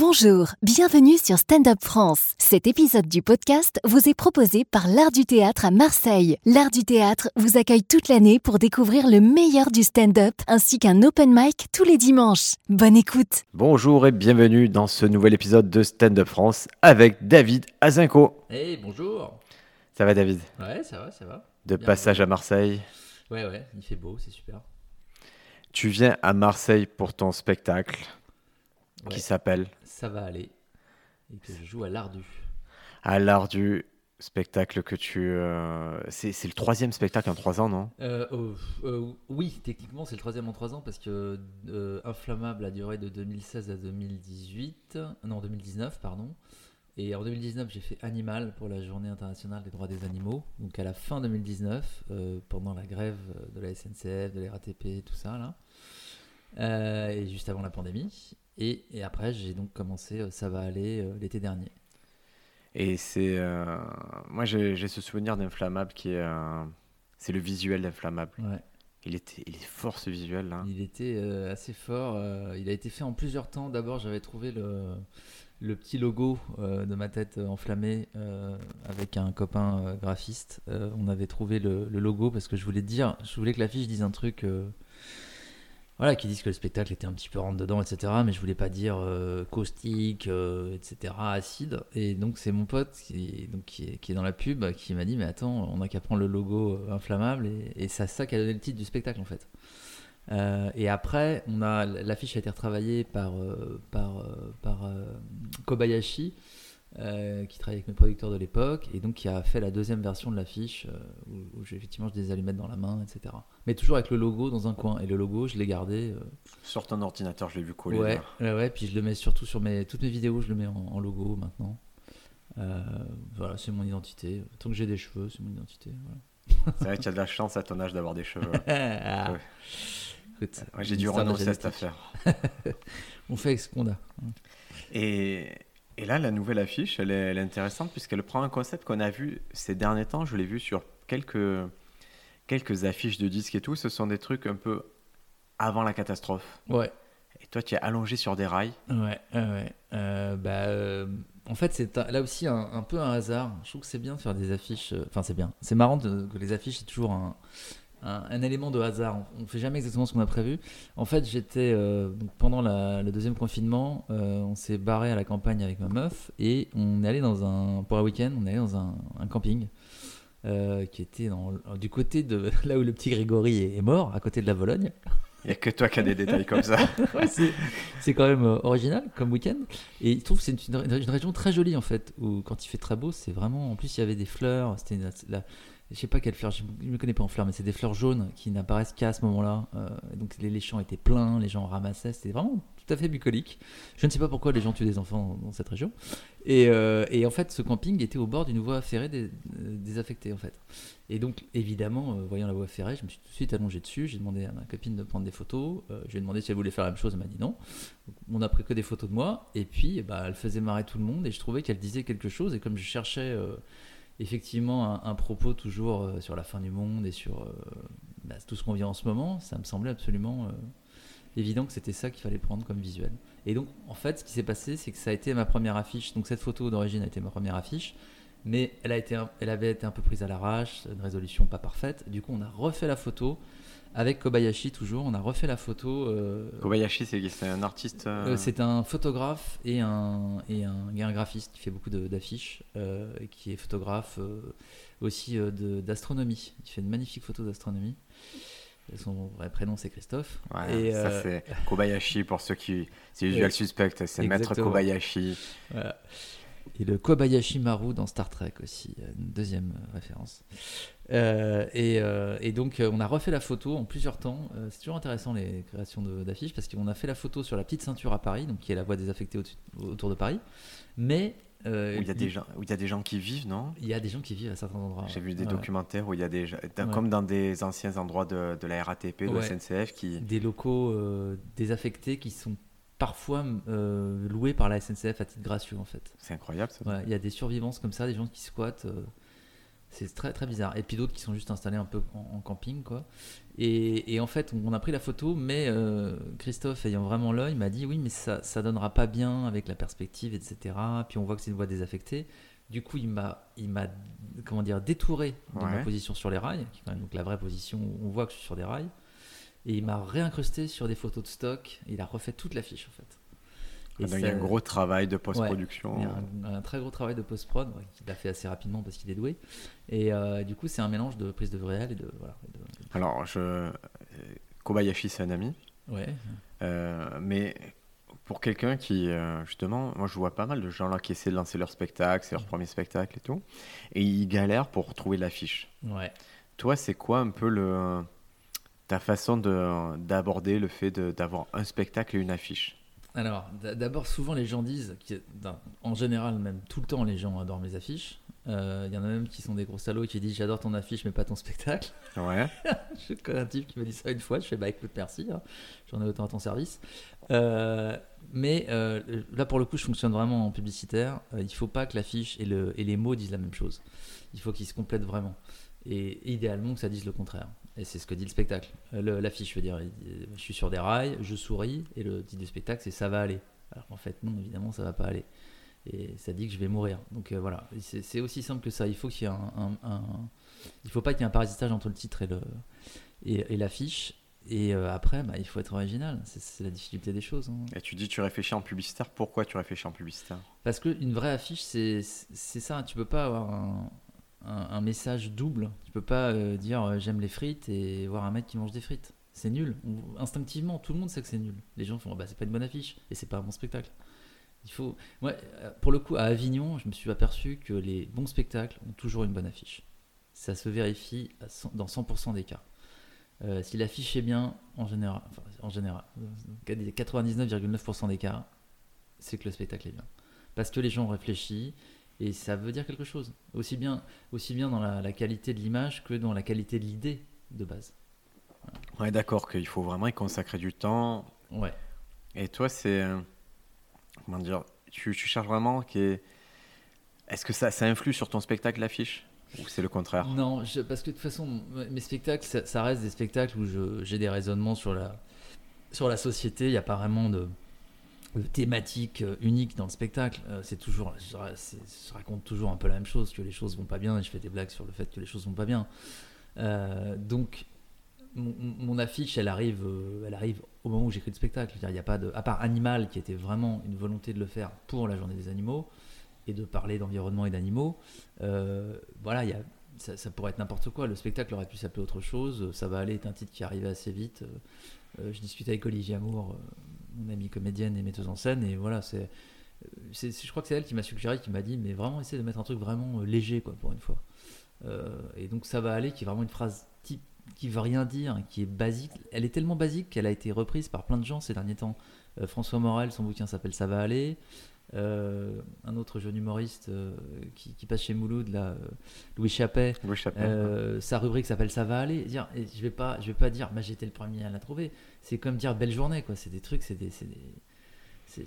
Bonjour, bienvenue sur Stand Up France. Cet épisode du podcast vous est proposé par l'Art du théâtre à Marseille. L'Art du théâtre vous accueille toute l'année pour découvrir le meilleur du stand-up ainsi qu'un open mic tous les dimanches. Bonne écoute. Bonjour et bienvenue dans ce nouvel épisode de Stand Up France avec David Azinko. Hey, bonjour. Ça va David? Ouais, ça va, ça va. De Bien, passage à Marseille. Ouais, ouais, il fait beau, c'est super. Tu viens à Marseille pour ton spectacle Ouais, qui s'appelle ça va aller. Et que je joue à l'Ardu. À l'art du spectacle que tu... euh, C'est le troisième spectacle en trois ans, non? Euh, oh, euh, oui, techniquement, c'est le troisième en trois ans parce que Inflammable a duré de 2016 à 2018. Non, 2019, pardon. Et en 2019, j'ai fait Animal pour la Journée internationale des droits des animaux. Donc à la fin 2019, euh, pendant la grève de la SNCF, de la RATP, tout ça, là. Euh, et juste avant la pandémie. Et, et après, j'ai donc commencé euh, Ça va aller euh, l'été dernier. Et c'est... euh, Moi j'ai ce souvenir d'Inflammable qui est... C'est le visuel d'Inflammable. Ouais. Il, était... il est fort ce visuel là. Il était euh, assez fort. euh, il a été fait en plusieurs temps. D'abord, j'avais trouvé le, le petit logo euh, de ma tête enflammée avec un copain graphiste. On avait trouvé le, le logo parce que je voulais dire, je voulais que l'affiche dise un truc. Voilà, qui dise que le spectacle était un petit peu rentre dedans, etc. Mais je voulais pas dire euh, caustique, euh, etc., acide. Et donc c'est mon pote qui, est, dans la pub qui m'a dit mais attends, on a qu'à prendre le logo euh, inflammable et, c'est ça qui a donné le titre du spectacle en fait. Et après, on a l'affiche a été retravaillée par Kobayashi, euh, qui travaille avec mes producteurs de l'époque, et donc qui a fait la deuxième version de l'affiche euh, où, où j'ai- effectivement je des allumettes dans la main, etc. Mais toujours avec le logo dans un coin. Et le logo, je l'ai gardé. euh, Sur ton ordinateur, je l'ai vu coller. ouais, ouais, ouais. Puis je le mets surtout sur mes toutes mes vidéos, je le mets en, en logo maintenant. Euh, voilà, c'est mon identité. Tant que j'ai des cheveux, c'est mon identité. Voilà. C'est vrai que tu as de la chance à ton âge d'avoir des cheveux. Ah. Ouais. Écoute, Ouais, j'ai dû renoncer à cette affaire. On fait avec ce qu'on a. Et, et là, la nouvelle affiche, elle est, elle est intéressante puisqu'elle prend un concept qu'on a vu ces derniers temps. Je l'ai vu sur quelques, quelques affiches de disques et tout. Ce sont des trucs un peu avant la catastrophe. Ouais, Et toi, tu es allongé sur des rails. ouais, ouais. ouais. Euh, bah, euh, en fait, c'est là aussi un, un peu un hasard. Je trouve que c'est bien de faire des affiches. euh, Enfin, c'est bien. C'est marrant de- que les affiches, c'est toujours un, un, un élément de hasard. On, on fait jamais exactement ce qu'on a prévu. En fait, j'étais euh, pendant la- le deuxième confinement, euh, on s'est barré à la campagne avec ma meuf et on est allé dans un pour un week-end. On est allé dans un, un camping. euh, qui était dans, du côté de là où le petit Grégory est, est mort, à côté de la Vologne. Il n'y a que toi qui as des détails comme ça. c'est c'est quand même original comme week-end. Et il trouve que c'est une, une- région très jolie en fait, où quand il fait très beau, c'est vraiment. En plus, il y avait des fleurs. C'était la- je sais pas quelles fleurs, je ne me connais pas en fleurs, mais c'est des fleurs jaunes qui n'apparaissent qu'à ce moment-là. Euh, donc les, champs étaient pleins, les gens ramassaient. C'était vraiment tout à fait bucolique. Je ne sais pas pourquoi les gens tuent des enfants dans, cette région. Et, euh, et en fait, ce camping était au bord d'une voie ferrée euh, désaffectée en fait. Et donc, évidemment, voyant la voie ferrée, je me suis tout de suite allongé dessus. J'ai demandé à ma copine de prendre des photos. Je lui ai demandé si elle voulait faire la même chose. Elle m'a dit non. On a pris que des photos de moi. Et puis, bah, elle faisait marrer tout le monde. Et je trouvais qu'elle disait quelque chose. Et comme je cherchais effectivement un, propos toujours euh, sur la fin du monde et sur euh, bah, tout ce qu'on vit en ce moment, ça me semblait absolument euh, évident que c'était ça qu'il fallait prendre comme visuel. Et donc, en fait, ce qui s'est passé, c'est que ça a été ma première affiche. Donc, cette photo d'origine a été ma première affiche. Mais elle, a été elle avait été un peu prise à l'arrache, une résolution pas parfaite. Du coup, on a refait la photo avec Kobayashi toujours. On a refait la photo. euh, Kobayashi, c'est un artiste. euh, euh, c'est un photographe et un, et un, et un graphiste qui fait beaucoup d'affiches, euh, qui est photographe aussi d'astronomie. Il fait de magnifiques photos d'astronomie. Son vrai prénom c'est Christophe. ouais, et, ça, c'est Kobayashi pour ceux qui. C'est Usual. Suspect, c'est Maître. Kobayashi. Voilà. Et le Kobayashi Maru dans Star Trek aussi, euh, une deuxième euh, référence. Euh, et, euh, et donc on a refait la photo en plusieurs temps. Euh, c'est toujours intéressant les créations d'affiches parce qu'on a fait la photo sur la petite ceinture à Paris, donc qui est la voie désaffectée au- autour de Paris. Mais Où il y, a des gens, où il y a des gens qui vivent, non? Il y a des gens qui vivent à certains endroits. J'ai vu des Ouais. documentaires où il y a des gens, dans- Ouais. comme dans des anciens endroits de, de la RATP, de la. SNCF, qui. Des locaux désaffectés qui sont parfois euh, loués par la SNCF à titre gracieux en fait. C'est incroyable ça. Ouais, Il y a des survivances comme ça, des gens qui squattent. euh, C'est très très bizarre. Et puis d'autres qui sont juste installés un peu en, en camping, quoi. Et, et en fait, on a pris la photo, mais euh, Christophe, ayant vraiment l'œil, m'a dit oui, mais ça, ça donnera pas bien avec la perspective, etc. Puis on voit que c'est une voie désaffectée. Du coup, il m'a, il m'a, comment dire, détouré de ma position sur les rails, qui est quand même donc la vraie position où on voit que je suis sur des rails. Et il m'a réincrusté sur des photos de stock. Il a refait toute l'affiche, en fait. Et il y a un gros travail de post-production. il y a un, un très gros travail de post-prod ouais, qu'il a fait assez rapidement parce qu'il est doué. Et euh, du coup, c'est un mélange de prise de réelle et de. Voilà, et de- Alors, je... Kobayashi, c'est un ami. ouais. Euh, mais pour quelqu'un qui, euh, justement, moi je vois pas mal de gens là qui essaient de lancer leur spectacle, c'est leur premier spectacle et tout, et ils galèrent pour trouver l'affiche. Ouais. Toi, c'est quoi un peu le, ta façon de, d'aborder le fait d'avoir un spectacle et une affiche Alors, d'abord, souvent les gens disent, en général, même tout le temps, les gens adorent mes affiches. Euh, Il y en a même qui sont des gros salauds et qui disent J'adore ton affiche, mais pas ton spectacle. Ouais. je connais un type qui m'a dit ça une fois. Je fais Bah écoute, merci, hein. j'en ai autant à ton service. Euh, mais euh, là, pour le coup, je fonctionne vraiment en publicitaire. Il faut pas que l'affiche et, le, et les mots disent la même chose. Il faut qu'ils se complètent vraiment. Et idéalement que ça dise le contraire. Et c'est ce que dit le spectacle. Euh, L'affiche, je veux dire, je suis sur des rails, je souris, et le titre du spectacle, c'est ça va aller. Alors qu'en fait, non, évidemment, ça va pas aller. Et ça dit que je vais mourir. Donc euh, voilà, c'est aussi simple que ça. Il faut qu'il y ait un, un- un- il faut pas qu'il y ait un parasitage entre le titre et le et, et l'affiche. Et euh, après, bah, il faut être original. C'est- la difficulté des choses. hein. Et tu dis tu réfléchis en publicitaire, pourquoi tu réfléchis en publicitaire? Parce qu'une vraie affiche, c'est c'est ça. Tu peux pas avoir un, un- message double. Tu peux pas euh, dire euh, j'aime les frites et voir un mec qui mange des frites. C'est nul. Instinctivement, tout le monde sait que c'est nul. Les gens font bah, c'est pas une bonne affiche et c'est pas un bon spectacle. Il faut. Euh, pour le coup, à Avignon, je me suis aperçu que les bons spectacles ont toujours une bonne affiche. Ça se vérifie à 100 dans 100% des cas. Si l'affiche est bien, en général, en général, euh, 99,9% des cas, c'est que le spectacle est bien. Parce que les gens ont réfléchi et ça veut dire quelque chose. Aussi bien, aussi bien dans la, la qualité de l'image que dans la qualité de l'idée de base. Ouais, d'accord, qu'il faut vraiment y consacrer du temps. Ouais. Et toi, c'est. euh, Comment dire tu, tu cherches vraiment est. Est-ce que ça, ça influe sur ton spectacle, l'affiche Ou c'est le contraire? Non, je- parce que de toute façon, mes spectacles, ça, ça reste des spectacles où j'ai des raisonnements sur la, sur la société. Il n'y a pas vraiment de, thématique euh, unique dans le spectacle. Euh, c'est toujours, je, raconte toujours un peu la même chose, que les choses vont pas bien, et je fais des blagues sur le fait que les choses vont pas bien. Euh, donc, mon, affiche, elle arrive, elle arrive au moment où j'écris le spectacle. Il y a pas de, à part Animal, qui était vraiment une volonté de le faire pour la Journée des animaux et de parler d'environnement et d'animaux. voilà, il y a ça, pourrait être n'importe quoi. Le spectacle aurait pu s'appeler autre chose. Ça va aller est un titre qui arrivait assez vite. Je discute avec Olivier Amour, mon amie comédienne et metteuse en scène, et voilà, c'est, c'est- je crois que c'est elle qui m'a suggéré, qui m'a dit, mais vraiment essayer de mettre un truc vraiment euh, léger, quoi, pour une fois. Euh, et donc ça va aller, qui est vraiment une phrase type qui veut rien dire, qui est basique. Elle est tellement basique qu'elle a été reprise par plein de gens ces derniers temps. Euh, François Morel, son bouquin s'appelle Ça va aller. Euh, un autre jeune humoriste euh, qui, qui passe chez Mouloud, là, euh, Louis Chappet, Louis sa rubrique s'appelle Ça va aller. Dire, et je vais pas, je vais pas dire, bah, j'étais le premier à la trouver. C'est comme dire belle journée, quoi. C'est des trucs, c'est des, c'est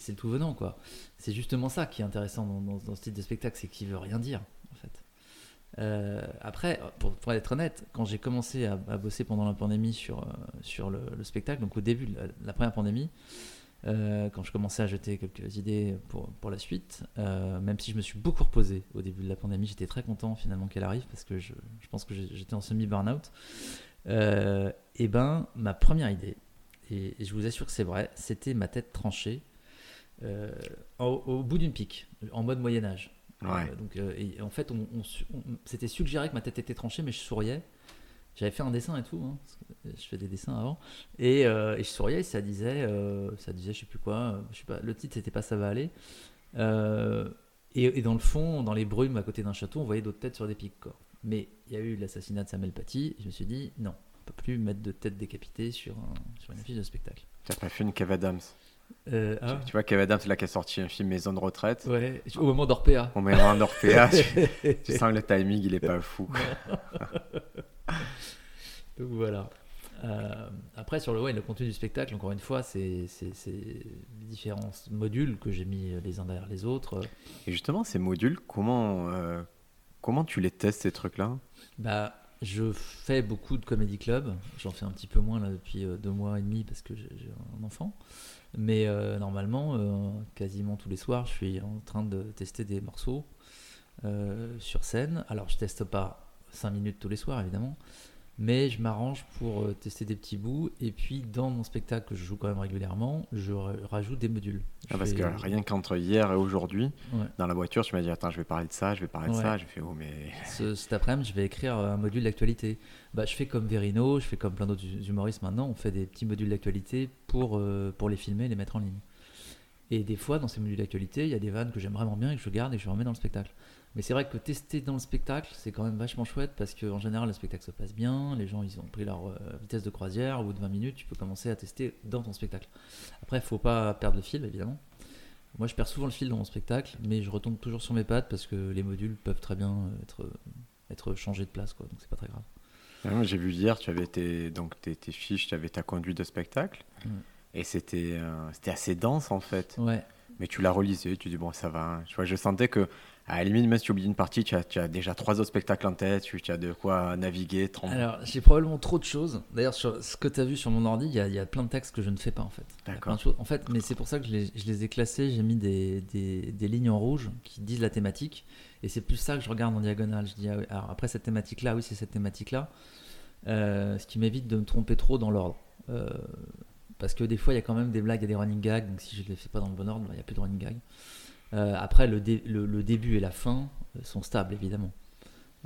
le tout venant, quoi. C'est justement ça qui est intéressant dans, dans- dans ce type de spectacle, c'est qu'il veut rien dire, en fait. Après, pour, pour être honnête, quand j'ai commencé à, à bosser pendant la pandémie sur, sur le, le spectacle, donc au début de la, la première pandémie, euh, quand je commençais à jeter quelques idées pour, pour la suite, euh, même si je me suis beaucoup reposé au début de la pandémie, j'étais très content finalement qu'elle arrive parce que je, je pense que j'étais en semi-burnout. Euh, et ben, ma première idée, et, et je vous assure que c'est vrai, c'était ma tête tranchée euh, au, au bout d'une pique, en mode Moyen-Âge. Ouais. Donc, et en fait, on, on- c'était suggéré que ma tête était tranchée, mais je souriais. J'avais fait un dessin et tout, hein, je fais des dessins avant, et, euh, et je souriais ça disait, euh, ça disait, je sais plus quoi, euh, je sais pas, le titre c'était pas ça va aller. Et, dans le fond, dans les brumes à côté d'un château, on voyait d'autres têtes sur des pics. Quoi. Mais il y a eu l'assassinat de Samuel Paty, et je me suis dit, non, on peut plus mettre de tête décapitée sur, sur une affiche de spectacle. T'as pas fait une Kev Adams Euh, Tu- ah, Tu vois, Kev Adams, là, qui a sorti un film Maison de retraite. ouais, au moment d'Orpea. On met un Orpea, tu, tu sens que le timing, il est pas fou. Donc voilà. Euh, après, sur le, ouais, le contenu du spectacle, encore une fois, c'est différents modules que j'ai mis les uns derrière les autres. Et justement, ces modules, comment, euh, comment tu les testes ces trucs-là? Bah, je fais beaucoup de comédie club. J'en fais un petit peu moins là depuis deux mois et demi parce que j'ai un enfant. Mais euh, normalement, euh, quasiment tous les soirs, je suis en train de tester des morceaux euh, sur scène. Alors, je teste pas 5 minutes tous les soirs, évidemment. Mais je m'arrange pour euh, tester des petits bouts. Et puis, dans mon spectacle que je joue quand même régulièrement, je ra- rajoute des modules. Je Ah, Parce fais- que rien qu'entre hier et aujourd'hui, Ouais. dans la voiture, tu m'as dit Attends, je vais parler de ça, je vais parler de ça. J'ai fait Oh, mais. Ce- cet après-midi, je vais écrire un module d'actualité. Bah, je fais comme Verino, je fais comme plein d'autres humoristes maintenant. On fait des petits modules d'actualité pour, euh, pour les filmer et les mettre en ligne. Et des fois, dans ces modules d'actualité, il y a des vannes que j'aime vraiment bien et que je garde et que je remets dans le spectacle. Mais c'est vrai que tester dans le spectacle, c'est quand même vachement chouette parce qu'en général, le spectacle se passe bien. Les gens, ils ont pris leur euh, vitesse de croisière. Au bout de 20 minutes, tu peux commencer à tester dans ton spectacle. Après, il faut pas perdre le fil, évidemment. Moi, je perds souvent le fil dans mon spectacle, mais je retombe toujours sur mes pattes parce que les modules peuvent très bien euh, être, être changés de place, quoi. Donc, c'est pas très grave. Ah, J'ai vu hier, tu avais tes, donc, tes, tes fiches, tu avais ta conduite de spectacle. Et c'était euh, c'était assez dense en fait. Ouais, Mais tu l'as relisé, tu dis Bon, ça va. hein. Vois, je sentais que, à la limite, même si tu oublies une partie, tu as, tu as déjà trois autres spectacles en tête, tu, tu as de quoi naviguer. tremper. Alors, j'ai probablement trop de choses. D'ailleurs, sur ce que tu as vu sur mon ordi, il y, a- il y a plein de textes que je ne fais pas en fait. D'accord. En fait, mais c'est pour ça que je les, je les ai classés. J'ai mis des, des- des lignes en rouge qui disent la thématique. Et c'est plus ça que je regarde en diagonale. Je dis, ah oui, alors après cette thématique-là, oui, c'est cette thématique-là. Euh, ce qui m'évite de me tromper trop dans l'ordre. Euh, parce que des fois, il y a quand même des blagues et des running gags. Donc si je ne les fais pas dans le bon ordre, bah, il n'y a plus de running gags. Euh, après, le, dé- le- le début et la fin euh, sont stables, évidemment.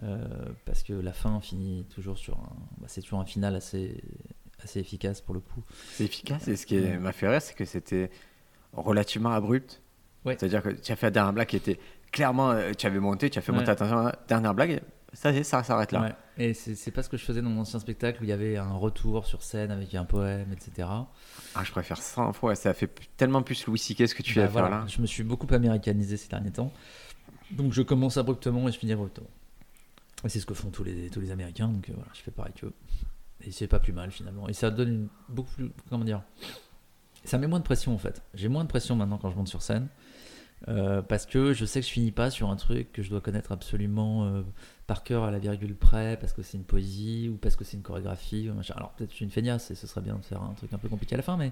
Euh, parce que la fin finit toujours sur un. bah, c'est toujours un final assez, assez efficace pour le coup. C'est efficace. Et ce qui m'a fait rire, c'est que c'était relativement abrupt. Ouais. C'est-à-dire que tu as fait la dernière blague qui était clairement. Tu avais monté, tu as fait Ouais. monter la dernière blague, ça, ça s'arrête là. Ouais. Et c'est pas ce que je faisais dans mon ancien spectacle où il y avait un retour sur scène avec un poème, etc. Ah, je préfère 100 fois. Ça fait tellement plus Louis C.K. ce que tu Bah, viens de faire voilà. là. Je me suis beaucoup américanisé ces derniers temps. Donc je commence abruptement et je finis abruptement. Et c'est ce que font tous les, tous les Américains, donc euh, voilà, je fais pareil qu'eux. Et c'est pas plus mal finalement. Et ça donne une, beaucoup plus. Comment dire Ça met moins de pression en fait. J'ai moins de pression maintenant quand je monte sur scène. Euh, parce que je sais que je finis pas sur un truc que je dois connaître absolument euh, par cœur à la virgule près, parce que c'est une poésie ou parce que c'est une chorégraphie. Alors peut-être que je suis une feignasse et ce serait bien de faire un truc un peu compliqué à la fin, mais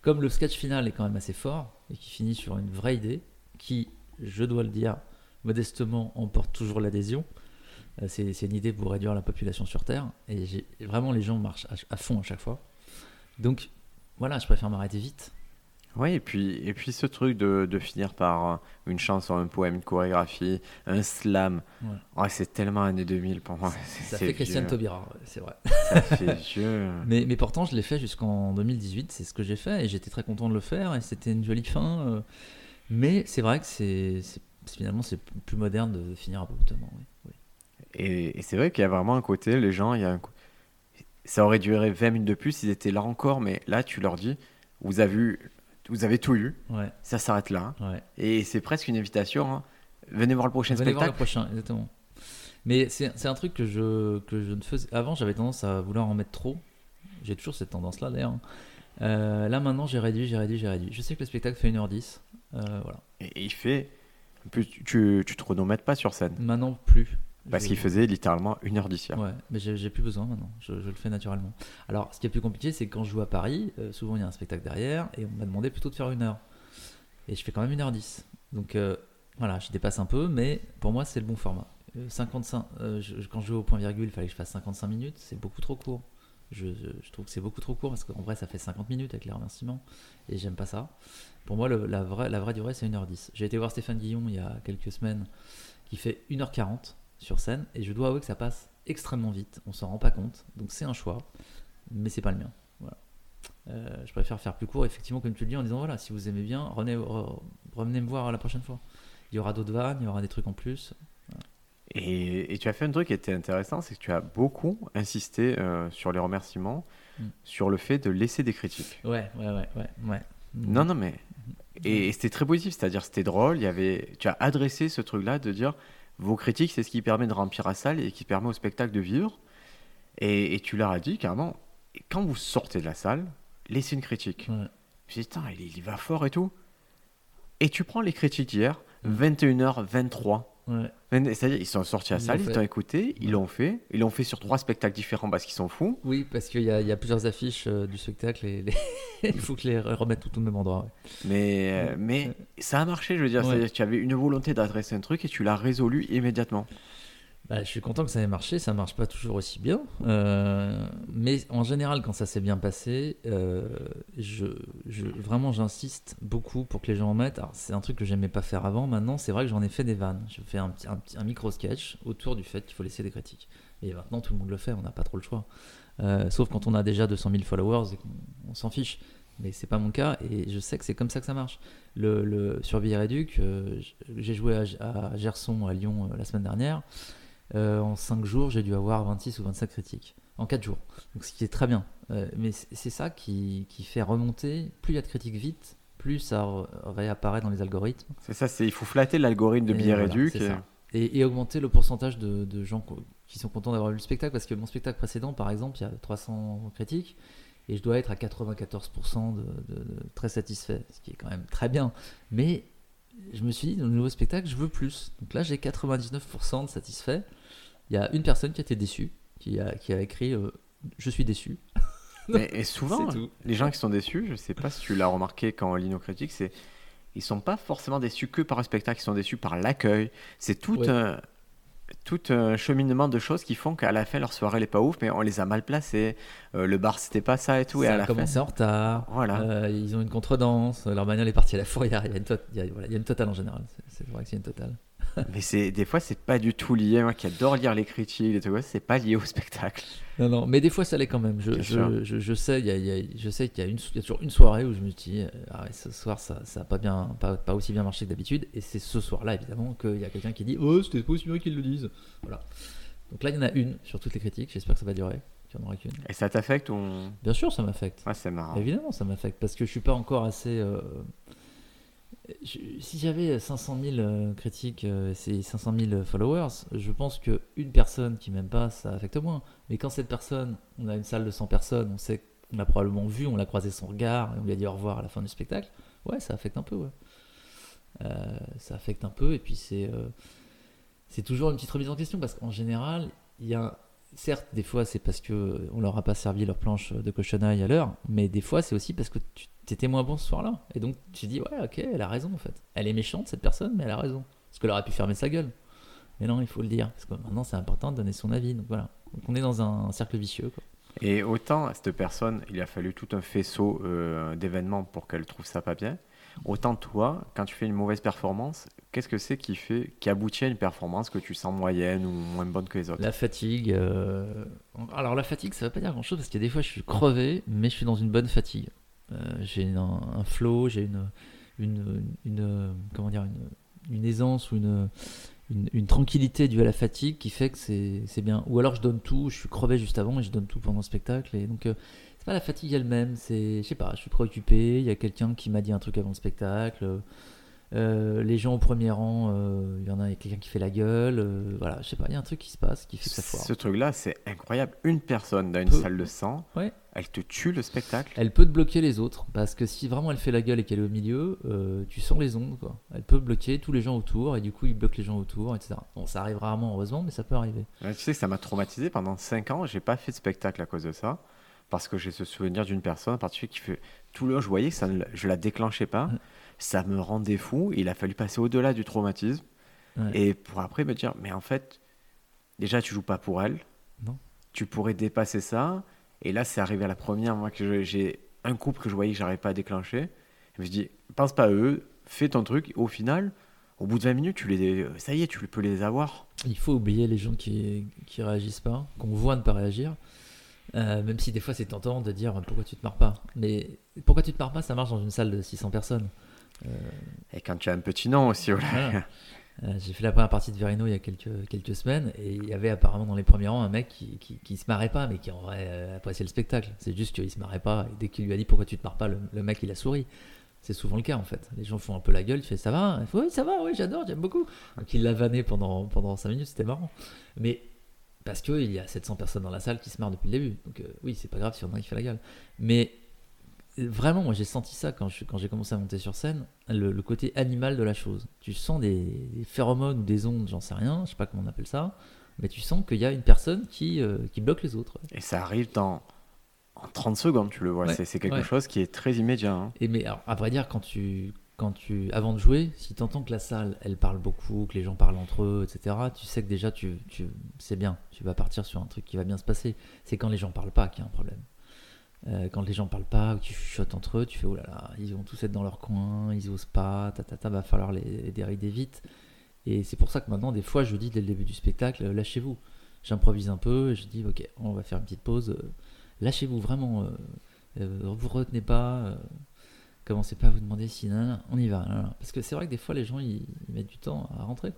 comme le sketch final est quand même assez fort et qui finit sur une vraie idée, qui, je dois le dire, modestement emporte toujours l'adhésion. euh, C'est une idée pour réduire la population sur Terre et vraiment les gens marchent à fond à chaque fois. Donc voilà, je préfère m'arrêter vite. Oui, et puis, et puis ce truc de, de finir par euh, une chanson, un poème, une chorégraphie, un slam, Ouais. C'est tellement années 2000 pour moi. Ça fait Christiane. Taubira, c'est vrai. Ça fait vieux. Mais, mais pourtant, je l'ai fait jusqu'en 2018, c'est ce que j'ai fait, et j'étais très content de le faire, et c'était une jolie fin. euh, mais c'est vrai que c'est finalement c'est plus moderne de finir abruptement. Oui, oui. Et, et c'est vrai qu'il y a vraiment un côté, les gens, il y a un ça aurait duré 20 minutes de plus, ils étaient là encore, mais là, tu leur dis, vous avez, eu- vous avez tout eu, Ouais, ça s'arrête là. ouais. Et c'est presque une invitation. hein. Venez voir le prochain Venez voir le spectacle. prochain, exactement. Mais c'est un truc que je, que je ne faisais. Avant, j'avais tendance à vouloir en mettre trop. J'ai toujours cette tendance-là d'ailleurs. Euh, là maintenant, j'ai réduit, j'ai réduit, j'ai réduit. Je sais que le spectacle fait 1h10. Euh, voilà. Et, il fait. Tu, tu, tu te renommettes pas sur scène. Maintenant, plus. Parce qu'il faisait littéralement 1h10 hier. Ouais, mais j'ai plus besoin maintenant, je, je le fais naturellement. Alors, ce qui est plus compliqué, c'est que quand je joue à Paris, euh, souvent il y a un spectacle derrière, et on m'a demandé plutôt de faire une heure. Et je fais quand même 1h10. Donc euh, voilà, je dépasse un peu, mais pour moi c'est le bon format. Euh, 55, euh, je- quand je joue au point virgule, il fallait que je fasse 55 minutes, c'est beaucoup trop court. Je, je- je trouve que c'est beaucoup trop court parce qu'en vrai ça fait 50 minutes avec les remerciements et j'aime pas ça. Pour moi, le- la, vraie, la vraie durée c'est 1h10. J'ai été voir Stéphane Guillon il y a quelques semaines qui fait 1h40 sur scène et je dois avouer que ça passe extrêmement vite. On s'en rend pas compte, donc c'est un choix, mais c'est pas le mien. Voilà. Euh, je préfère faire plus court, effectivement, comme tu le dis, en disant voilà, si vous aimez bien, revenez, re- revenez me voir la prochaine fois. Il y aura d'autres vannes, il y aura des trucs en plus. Et, et tu as fait un truc qui était intéressant, c'est que tu as beaucoup insisté euh, sur les remerciements, Mm. sur le fait de laisser des critiques. Ouais, ouais, ouais, ouais. ouais. Non, non, mais. Et, et c'était très positif, c'est-à-dire c'était drôle, il y avait, tu as adressé ce truc-là de dire vos critiques, c'est ce qui permet de remplir la salle et qui permet au spectacle de vivre. Et, et tu leur as dit carrément, quand vous sortez de la salle, laissez une critique. Ouais. Je dis, putain, il, il va fort et tout. Et tu prends les critiques d'hier, Mm. 21h23. Ouais. Mais C'est-à-dire, ils sont sortis à Ils salle, ils t'ont écouté, ils Ouais. l'ont fait. Ils l'ont fait sur trois spectacles différents parce qu'ils sont fous. Oui, parce qu'il y, a- il y a plusieurs affiches euh, du spectacle et les- il faut que les remettent tout au même endroit. ouais. Mais, euh, mais ça a marché, je veux dire. Ouais. C'est-à-dire que tu avais une volonté d'adresser un truc et tu l'as résolu immédiatement. Bah, je suis content que ça ait marché, ça marche pas toujours aussi bien. euh, mais en général, quand ça s'est bien passé, euh, vraiment j'insiste beaucoup pour que les gens en mettent. Alors, c'est un truc que j'aimais pas faire avant. Maintenant, c'est vrai que j'en ai fait des vannes. Je fais un, un, micro-sketch autour du fait qu'il faut laisser des critiques. Et maintenant, tout le monde le fait, on n'a pas trop le choix. Euh, sauf quand on a déjà 200 000 followers et qu'on on s'en fiche. Mais c'est pas mon cas et je sais que c'est comme ça que ça marche. Le, le, sur Villeréduc, euh, j'ai joué à, Gerson, à Lyon la semaine dernière. Euh, en 5 jours, j'ai dû avoir 26 ou 25 critiques. En 4 jours. Donc, ce qui est très bien. Euh, mais c'est ça qui, qui fait remonter. Plus il y a de critiques vite, plus ça réapparaît dans les algorithmes. C'est ça, c'est il faut flatter l'algorithme de Et billets voilà, réduits. Et, et augmenter le pourcentage de, de gens qui sont contents d'avoir vu le spectacle. Parce que mon spectacle précédent, par exemple, il y a 300 critiques. Et je dois être à 94% de, de- de très satisfait. Ce qui est quand même très bien. Mais je me suis dit, dans le nouveau spectacle, je veux plus. Donc là, j'ai 99% de satisfait. Il y a une personne qui a été déçue, qui a, qui a écrit euh, Je suis déçu. Mais- et souvent, les gens qui sont déçus, je sais pas si tu l'as remarqué quand on lit nos critiques, c'est ils sont pas forcément déçus que par le spectacle, ils sont déçus par l'accueil. C'est tout Ouais. un tout un cheminement de choses qui font qu'à la fin leur soirée elle est pas ouf, mais on les a mal placés. Euh, le bar c'était pas ça et tout, et ça à a la fin. commencé en retard. Voilà. Euh, ils ont une contredanse. Leur bagnole est partie à la fourrière. Il y a une, tot- il y a- voilà, il y a une totale en général. C'est- C'est vrai que c'est une totale. Mais c'est des fois c'est pas du tout lié. Moi qui adore lire les critiques et tout, c'est pas lié au spectacle. Non, non, mais des fois ça l'est quand même. Je, je, je, je sais, il y a, y a- je sais qu'il y a, une, il y a toujours une soirée où je me dis, euh, ah ouais, ce soir ça, ça a pas bien, pas, pas aussi bien marché que d'habitude. Et c'est ce soir-là évidemment qu'il y a quelqu'un qui dit, oh c'était pas aussi bien qu'ils le disent. Voilà. Donc là il y en a une sur toutes les critiques. J'espère que ça va durer. Qu'il n'y en aura qu'une. Et ça t'affecte ou Bien sûr, ça m'affecte. Ouais, c'est marrant. Évidemment, ça m'affecte parce que je suis pas encore assez. euh, si j'avais 500 000 euh, critiques euh, et 500 000 followers, je pense que une personne qui m'aime pas, ça affecte moins. Mais quand cette personne, on a une salle de 100 personnes, on sait qu'on l'a probablement vu, on l'a croisé son regard et on lui a dit au revoir à la fin du spectacle, ouais, ça affecte un peu. Euh, ça affecte un peu et puis c'est euh, c'est toujours une petite remise en question parce qu'en général, il y a certes des fois c'est parce que on leur a pas servi leur planche de cochonaille à l'heure, mais des fois c'est aussi parce que tu étais moins bon ce soir-là et donc tu dis ouais ok elle a raison en fait, elle est méchante cette personne mais elle a raison parce qu'elle aurait pu fermer sa gueule. Mais non il faut le dire parce que maintenant c'est important de donner son avis donc voilà donc on est dans un cercle vicieux. Et autant à cette personne, il a fallu tout un faisceau euh, d'événements pour qu'elle trouve ça pas bien. Autant toi, quand tu fais une mauvaise performance, qu'est-ce que c'est qui fait, qui aboutit à une performance que tu sens moyenne ou moins bonne que les autres? La fatigue. euh, Alors la fatigue, ça veut pas dire grand-chose parce qu'il y a des fois je suis crevé, mais je suis dans une bonne fatigue. Euh, j'ai un, flow, j'ai une, une, une, comment dire, une, aisance ou une, une, tranquillité due à la fatigue qui fait que c'est c'est bien. Ou alors je donne tout, je suis crevé juste avant et je donne tout pendant le spectacle. Et donc euh, c'est pas la fatigue elle-même, c'est, je sais pas, je suis préoccupé, il y a quelqu'un qui m'a dit un truc avant le spectacle. Euh, les gens au premier rang, euh, il y en a a quelqu'un qui fait la gueule, euh, voilà, je sais pas, il y a un truc qui se passe qui fait que ça foire. Ce truc-là, c'est incroyable. Une personne dans une salle de 100, Ouais. elle te tue le spectacle. Elle peut te bloquer les autres, parce que si vraiment elle fait la gueule et qu'elle est au milieu, tu sens les ondes, quoi. Elle peut bloquer tous les gens autour, et du coup, il bloque les gens autour, etc. Bon, ça arrive rarement, heureusement, mais ça peut arriver. Ouais, Tu sais que ça m'a traumatisé pendant 5 ans. J'ai pas fait de spectacle à cause de ça. Parce que j'ai ce souvenir d'une personne en particulier qui fait tout le long, je voyais que ça ne, je la déclenchais pas. Ouais. Ça me rendait fou. Il a fallu passer au-delà du traumatisme. Ouais. Et pour après me dire, mais en fait, déjà, tu joues pas pour elle. Non. Tu pourrais dépasser ça. Et là, c'est arrivé à la première, moi, que j'ai un couple que je voyais que j'arrivais pas à déclencher. Je me suis dit, pense pas à eux, fais ton truc. Au final, au bout de 20 minutes, tu les, ça y est, tu peux les avoir. Il faut oublier les gens qui, qui réagissent pas, qu'on voit ne pas réagir. Euh, même si des fois c'est tentant de dire pourquoi tu te marres pas? Mais pourquoi tu te marres pas, ça marche dans une salle de 600 personnes. Et quand tu as un petit nom aussi, voilà. Voilà. Euh, J'ai fait la première partie de Verino il y a quelques, quelques semaines et il y avait apparemment dans les premiers rangs un mec qui, qui, qui se marrait pas mais qui en vrai euh, appréciait le spectacle. C'est juste qu'il se marrait pas et dès qu'il lui a dit pourquoi tu te marres pas, le, le mec il a souri. C'est souvent le cas en fait. Les gens font un peu la gueule, tu fais ça va Il fait, Oui, ça va, oui, j'adore, j'aime beaucoup. Donc il l'a vanné pendant, pendant 5 minutes, c'était marrant. Mais parce qu'il y a 700 personnes dans la salle qui se marrent depuis le début. Donc euh, oui, c'est pas grave si on a qui fait la gueule. Mais vraiment, moi j'ai senti ça quand je- quand j'ai commencé à monter sur scène, le, le côté animal de la chose. Tu sens des, des phéromones ou des ondes, j'en sais rien, je sais pas comment on appelle ça, mais tu sens qu'il y a une personne qui, euh, qui bloque les autres. Et ça arrive dans en 30 secondes, tu le vois. Ouais, C'est c'est quelque ouais. chose qui est très immédiat. hein. Et mais alors, à vrai dire, quand tu, quand tu, avant de jouer, si tu entends que la salle, elle parle beaucoup, que les gens parlent entre eux, etc., tu sais que déjà, tu, tu, c'est bien, tu vas partir sur un truc qui va bien se passer. C'est quand les gens parlent pas qu'il y a un problème. Euh, quand les gens parlent pas ou qu'ils chuchotent entre eux, tu fais oh là là, ils vont tous être dans leur coin, ils osent pas, ta ta ta, va falloir les, dérider vite. Et c'est pour ça que maintenant, des fois, je dis dès le début du spectacle, euh, lâchez-vous. J'improvise un peu, je dis ok, on va faire une petite pause. euh, lâchez-vous vraiment, euh, vous retenez pas. commencez pas à vous demander si nan, on y va. Parce que c'est vrai que des fois, les gens ils, mettent du temps à rentrer.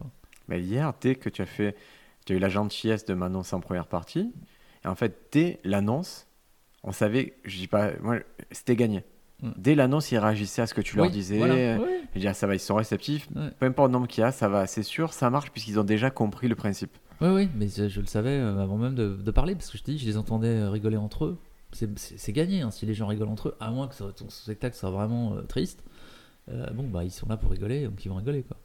Mais hier, dès que tu as fait, tu as eu la gentillesse de m'annoncer en première partie, et en fait, dès l'annonce, on savait, je dis pas, moi, c'était gagné. Mm. Dès l'annonce, ils réagissaient à ce que tu leur Oui, disais. voilà, ah, ça va, ils sont réceptifs. Ouais. Peu importe le nombre qu'il y a, ça va, c'est sûr, ça marche, puisqu'ils ont déjà compris le principe. Oui, oui, mais je, je le savais euh, avant même de, de parler, parce que je te dis, je les entendais euh, rigoler entre eux. C'est- gagné hein, si les gens rigolent entre eux, à moins que ça- ton spectacle soit vraiment euh, triste. Euh, bon, bah ils sont là pour rigoler, donc ils vont rigoler quoi.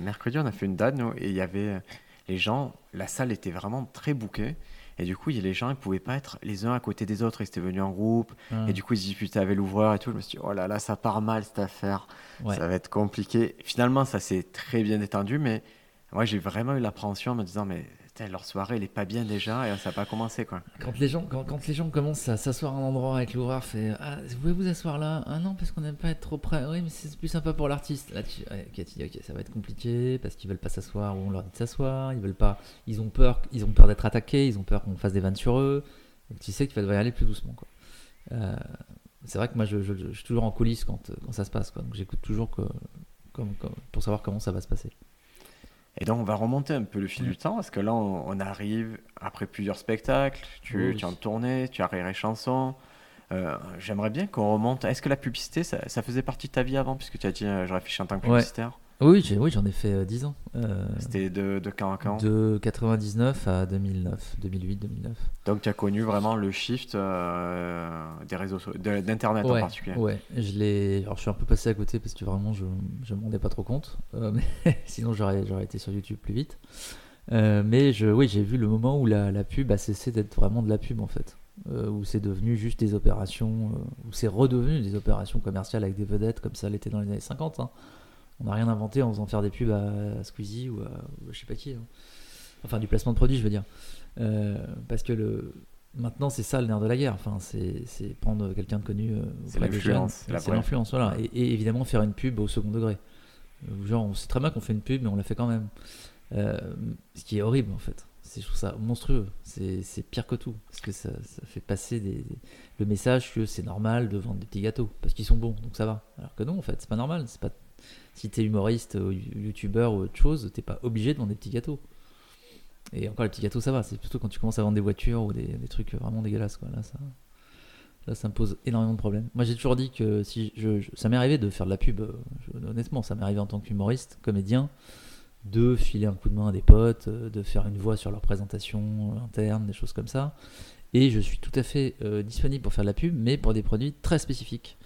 Mercredi, on a fait une date, nous, et il y avait les gens, la salle était vraiment très bouquée. Et du coup, il y a les gens, ils pouvaient pas être les uns à côté des autres, ils étaient venus en groupe. Ah, Et du coup, ils se disputaient avec l'ouvreur et tout. Je me suis dit, oh là là, ça part mal cette affaire. ouais. Ça va être compliqué. Finalement, ça s'est très bien détendu, mais moi, j'ai vraiment eu l'appréhension en me disant, mais putain, leur soirée, elle est pas bien déjà, et ça n'a pas commencé, quoi. Quand les gens, quand, les gens commencent à s'asseoir à un endroit avec l'horreur, fait Ah, vous pouvez vous asseoir là? Ah non, parce qu'on n'aime pas être trop près. Oui, mais c'est plus sympa pour l'artiste. Là, tu, dis, ok, ça va être compliqué parce qu'ils veulent pas s'asseoir ou on leur dit de s'asseoir. Ils veulent pas. Ils ont peur. Peur d'être attaqués. Ils ont peur qu'on fasse des vannes sur eux. Tu sais qu'il va devoir y aller plus doucement, quoi. Euh, c'est vrai que moi, je, suis toujours en coulisses quand, ça se passe, quoi. Donc j'écoute toujours pour savoir comment ça va se passer. Et donc, on va remonter un peu le fil Mm. du temps, parce que là, on, on arrive après plusieurs spectacles, tu, Oui, tu en tournée, tu as Rire et Chanson. Euh, J'aimerais bien qu'on remonte. Est-ce que la publicité, ça, ça faisait partie de ta vie avant, puisque tu as dit, euh, je réfléchis en tant que Ouais. Oui, j'ai- oui, j'en ai fait euh, 10 ans. Euh, C'était de, de quand à quand? de 99 à 2009, 2008, 2009. Donc, tu as connu vraiment le shift euh, des réseaux so- d'Internet en particulier? Ouais, je l'ai. Alors, je suis un peu passé à côté parce que vraiment, je je m'en rendais pas trop compte. Euh, mais sinon, j'aurais été sur YouTube plus vite. Mais je, oui, j'ai vu le moment où la, la pub a cessé d'être vraiment de la pub en fait, Euh, où c'est devenu juste des opérations, euh, où c'est redevenu des opérations commerciales avec des vedettes comme ça l'était dans les années 50. hein. On n'a rien inventé en faisant faire des pubs à, à Squeezie ou à, ou à je sais pas qui. hein. Enfin, du placement de produits, je veux dire. Euh, parce que le, maintenant, c'est ça le nerf de la guerre. Enfin, c'est prendre quelqu'un de connu. euh, C'est auprès des l'influence, jeunes. c'est l'influence, voilà. Et, et évidemment, faire une pub au second degré. Euh, Genre, on sait très bien qu'on fait une pub, mais on la fait quand même. Euh, ce qui est horrible, en fait. C'est- Je trouve ça monstrueux. C'est pire que tout. Parce que ça, ça fait passer des, le message que c'est normal de vendre des petits gâteaux. Parce qu'ils sont bons, donc ça va. Alors que non, en fait, c'est pas normal. C'est pas si t'es humoriste ou youtubeur ou autre chose, t'es pas obligé de vendre des petits gâteaux. Et encore les petits gâteaux, ça va. C'est plutôt quand tu commences à vendre des voitures ou des, trucs vraiment dégueulasses. Quoi. Là, ça, là, ça me pose énormément de problèmes. Moi, j'ai toujours dit que si je, ça m'est arrivé de faire de la pub. euh, honnêtement, ça m'est arrivé en tant qu'humoriste, comédien, de filer un coup de main à des potes, euh, de faire une voix sur leur présentation euh, interne, des choses comme ça. Et je suis tout à fait disponible pour faire de la pub, mais pour des produits très spécifiques,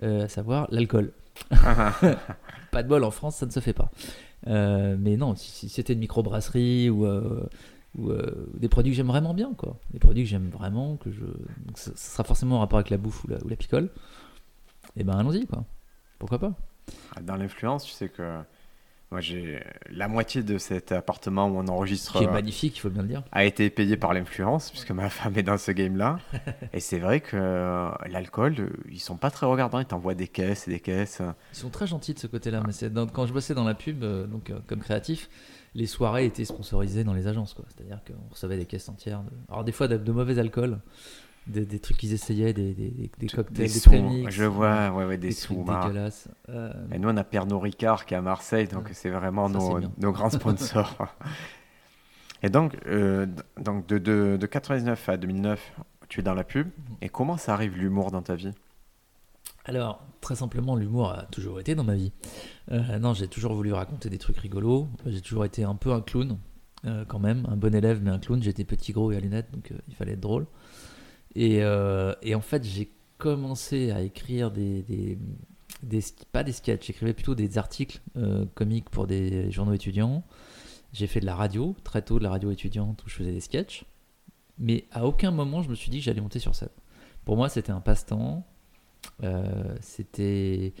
à savoir l'alcool. pas de bol, en France, ça ne se fait pas. Euh, mais non, si, c'était une microbrasserie ou, euh, ou euh, des produits que j'aime vraiment bien, quoi. Des produits que j'aime vraiment, que je. Donc ça, sera forcément en rapport avec la bouffe ou la, ou la picole. Et ben allons-y, quoi. Pourquoi pas? Dans l'influence, tu sais que moi, j'ai la moitié de cet appartement où on enregistre Qui est euh, magnifique, il faut bien le dire. a été payé par l'influence, puisque ma femme est dans ce game-là. et c'est vrai que euh, l'alcool, euh, ils sont pas très regardants, ils t'envoient des caisses et des caisses. Ils sont très gentils de ce côté-là, mais dans- quand je bossais dans la pub, euh, donc euh, comme créatif, les soirées étaient sponsorisées dans les agences. C'est-à-dire qu'on recevait des caisses entières. De... Alors des fois de, de mauvais alcool, des, des trucs qu'ils essayaient, des, des, des- cocktails, des, prémix, je vois, ouais, ouais, des, sous. dégueulasses. Euh, Et nous, on a Pernod Ricard qui est à Marseille, donc Ouais. c'est vraiment Ça, nos, nos grands sponsors. et donc, euh, donc de, de, de 99 à 2009, tu es dans la pub. Mhm. Et comment ça arrive l'humour dans ta vie? Alors, très simplement, l'humour a toujours été dans ma vie. Euh, non, j'ai toujours voulu raconter des trucs rigolos. J'ai toujours été un peu un clown, euh, quand même, un bon élève, mais un clown. J'étais petit, gros et à lunettes, donc euh, il fallait être drôle. Et, euh, et en fait, j'ai commencé à écrire des, des, pas des sketchs, j'écrivais plutôt des articles euh, comiques pour des journaux étudiants. J'ai fait de la radio, très tôt de la radio étudiante où je faisais des sketchs. Mais à aucun moment je me suis dit que j'allais monter sur scène. Pour moi, c'était un passe-temps. Euh, c'était